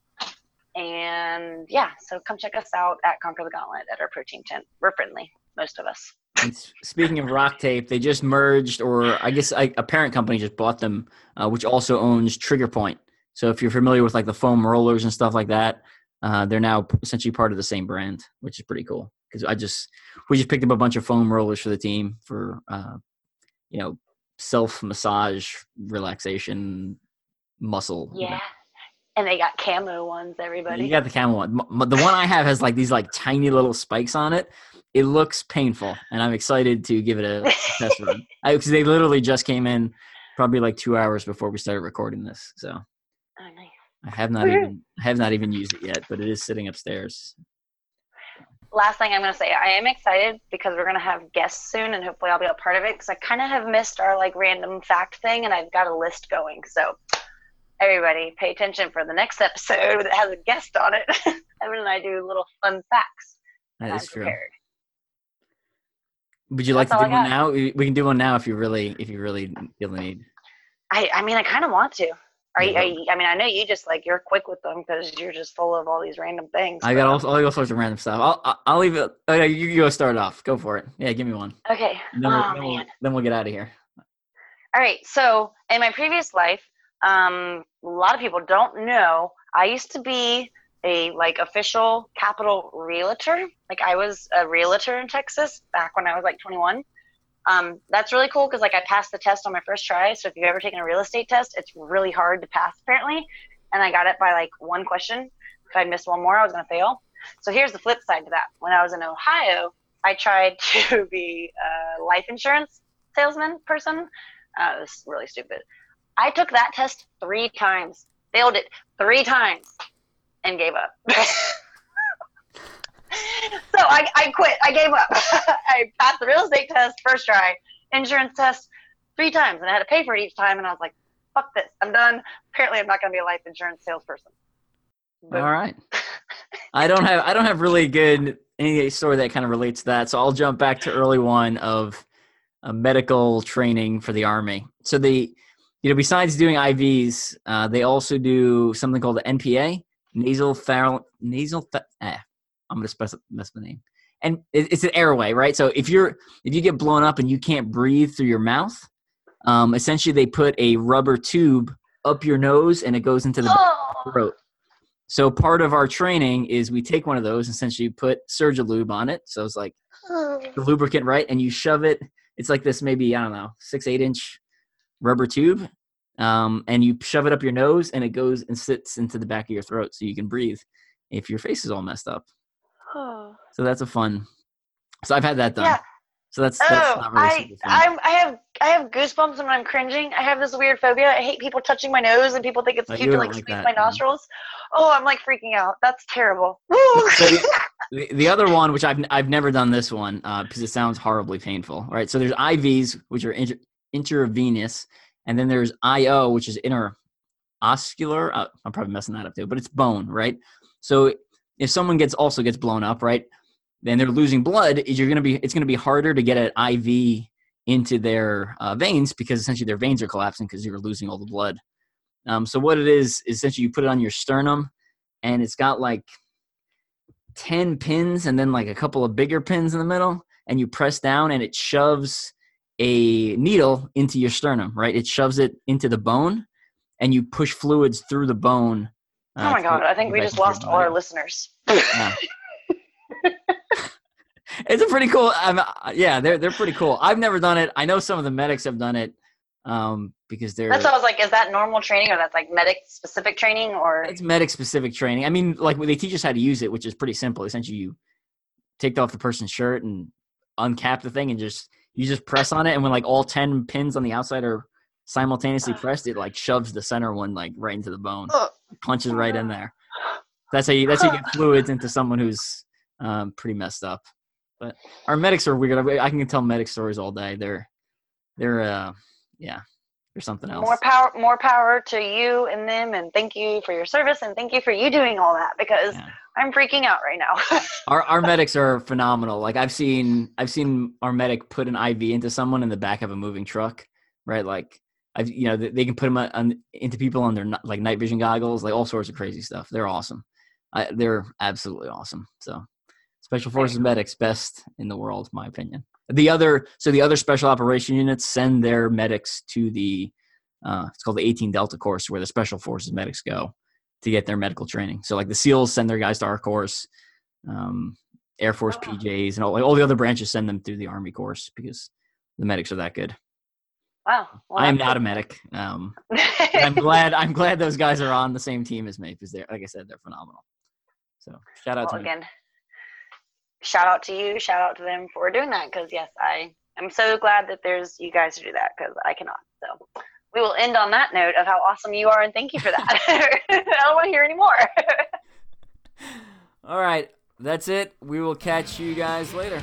Speaker 2: And yeah, so come check us out at Conquer the Gauntlet at our protein tent. We're friendly, most of us.
Speaker 1: And speaking of Rock Tape, they just merged, or I guess a parent company just bought them, uh, which also owns Trigger Point. So if you're familiar with like the foam rollers and stuff like that, uh, they're now essentially part of the same brand, which is pretty cool. Because I just we just picked up a bunch of foam rollers for the team for uh, you know self massage relaxation muscle.
Speaker 2: Yeah. You know. And they got camo ones, everybody.
Speaker 1: You got the camo one. The one I have has like these like tiny little spikes on it. It looks painful, and I'm excited to give it a test run because they literally just came in probably like two hours before we started recording this. So,
Speaker 2: oh, nice.
Speaker 1: I have not even I have not even used it yet, but it is sitting upstairs
Speaker 2: last thing I'm going to say, I am excited because we're going to have guests soon, and hopefully I'll be a part of it because I kind of have missed our like random fact thing, and I've got a list going. So everybody, pay attention for the next episode that has a guest on it. Evan and I do little fun facts.
Speaker 1: That is true. Would you That's like to do one now? We can do one now if you really if you really feel the need.
Speaker 2: I I mean I kind of want to. Are you, are you, I mean, I know you just like you're quick with them because you're just full of all these random things.
Speaker 1: I got all, all sorts of random stuff. I'll I'll leave it. Okay, you, you go start off. Go for it. Yeah, give me one.
Speaker 2: Okay.
Speaker 1: Then,
Speaker 2: oh,
Speaker 1: we'll, then, we'll, then we'll get out of here.
Speaker 2: All right. So in my previous life, um, a lot of people don't know I used to be a like official capital realtor. Like I was a realtor in Texas back when I was like 21. Um, that's really cool because like I passed the test on my first try. So if you've ever taken a real estate test, it's really hard to pass apparently. And I got it by like one question. If I'd missed one more, I was gonna fail. So here's the flip side to that. When I was in Ohio, I tried to be a life insurance salesman person. Uh, it was really stupid. I took that test three times, failed it three times, and gave up. so I, I quit. I gave up. I passed the real estate test first try, insurance test three times, and I had to pay for it each time. And I was like, "Fuck this! I'm done." Apparently, I'm not going to be a life insurance salesperson.
Speaker 1: All right. I don't have I don't have really good any story that kind of relates to that. So I'll jump back to early one of a medical training for the army. So the you know besides doing IVs, uh, they also do something called the NPA, nasal pharynx nasal eh, I'm gonna mess mess the name. And it's an airway, right? So if you're if you get blown up and you can't breathe through your mouth, um, essentially they put a rubber tube up your nose and it goes into the oh. throat. So part of our training is we take one of those, essentially put Surgilube on it. So it's like oh. the lubricant, right? And you shove it. It's like this, maybe I don't know, six eight inch rubber tube, um, and you shove it up your nose, and it goes and sits into the back of your throat, so you can breathe if your face is all messed up. Oh. So that's a fun. So I've had that done. Yeah. So that's, that's
Speaker 2: oh, really I, I, I have I have goosebumps when I'm cringing. I have this weird phobia. I hate people touching my nose, and people think it's cute to like, like squeeze my nostrils. Oh, I'm like freaking out. That's terrible.
Speaker 1: so the, the, other one, which I've I've never done this one uh, because it sounds horribly painful. Right. So there's IVs, which are inter, intravenous, and then there's IO, which is interoscular. Uh, I'm probably messing that up too, but it's bone, right? So if someone gets also gets blown up, right, then they're losing blood. You're gonna be it's gonna be harder to get an IV into their uh, veins because essentially their veins are collapsing because you're losing all the blood. Um, so what it is, is essentially you put it on your sternum, and it's got like ten pins and then like a couple of bigger pins in the middle, and you press down and it shoves a needle into your sternum. Right, it shoves it into the bone, and you push fluids through the bone
Speaker 2: oh my god! I think we just lost all our listeners.
Speaker 1: Yeah. it's a pretty cool. Um, yeah, they're they're pretty cool. I've never done it. I know some of the medics have done it um, because they're.
Speaker 2: That's what I was like. Is that normal training, or that's like medic specific training, or?
Speaker 1: It's medic specific training. I mean, like they teach us how to use it, which is pretty simple. Essentially, you take off the person's shirt and uncap the thing, and just you just press on it, and when like all ten pins on the outside are simultaneously pressed, it like shoves the center one like right into the bone, punches right in there. That's how you that's how you get fluids into someone who's um, pretty messed up. But our medics are weird. I can tell medic stories all day. They're they're uh yeah, they're something else.
Speaker 2: More power more power to you and them and thank you for your service and thank you for you doing all that because yeah. I'm freaking out right now.
Speaker 1: our our medics are phenomenal. Like I've seen I've seen our medic put an IV into someone in the back of a moving truck, right? Like I've you know they can put them on, into people on their like night vision goggles, like all sorts of crazy stuff. They're awesome. I, they're absolutely awesome. So special forces medics best in the world, my opinion. The other, so the other special operation units send their medics to the, uh, it's called the 18 Delta course, where the special forces medics go to get their medical training. So like the SEALs send their guys to our course, um, Air Force oh, PJs, and all, like, all the other branches send them through the Army course because the medics are that good.
Speaker 2: Wow,
Speaker 1: well, I am not a medic. Um, I'm glad. I'm glad those guys are on the same team as me because they're, like I said, they're phenomenal. So shout out
Speaker 2: well,
Speaker 1: to
Speaker 2: again shout out to you, shout out to them for doing that because yes, I am so glad that there's you guys to do that because I cannot. So we will end on that note of how awesome you are and thank you for that. I don't want to hear any more.
Speaker 1: All right, that's it. We will catch you guys later.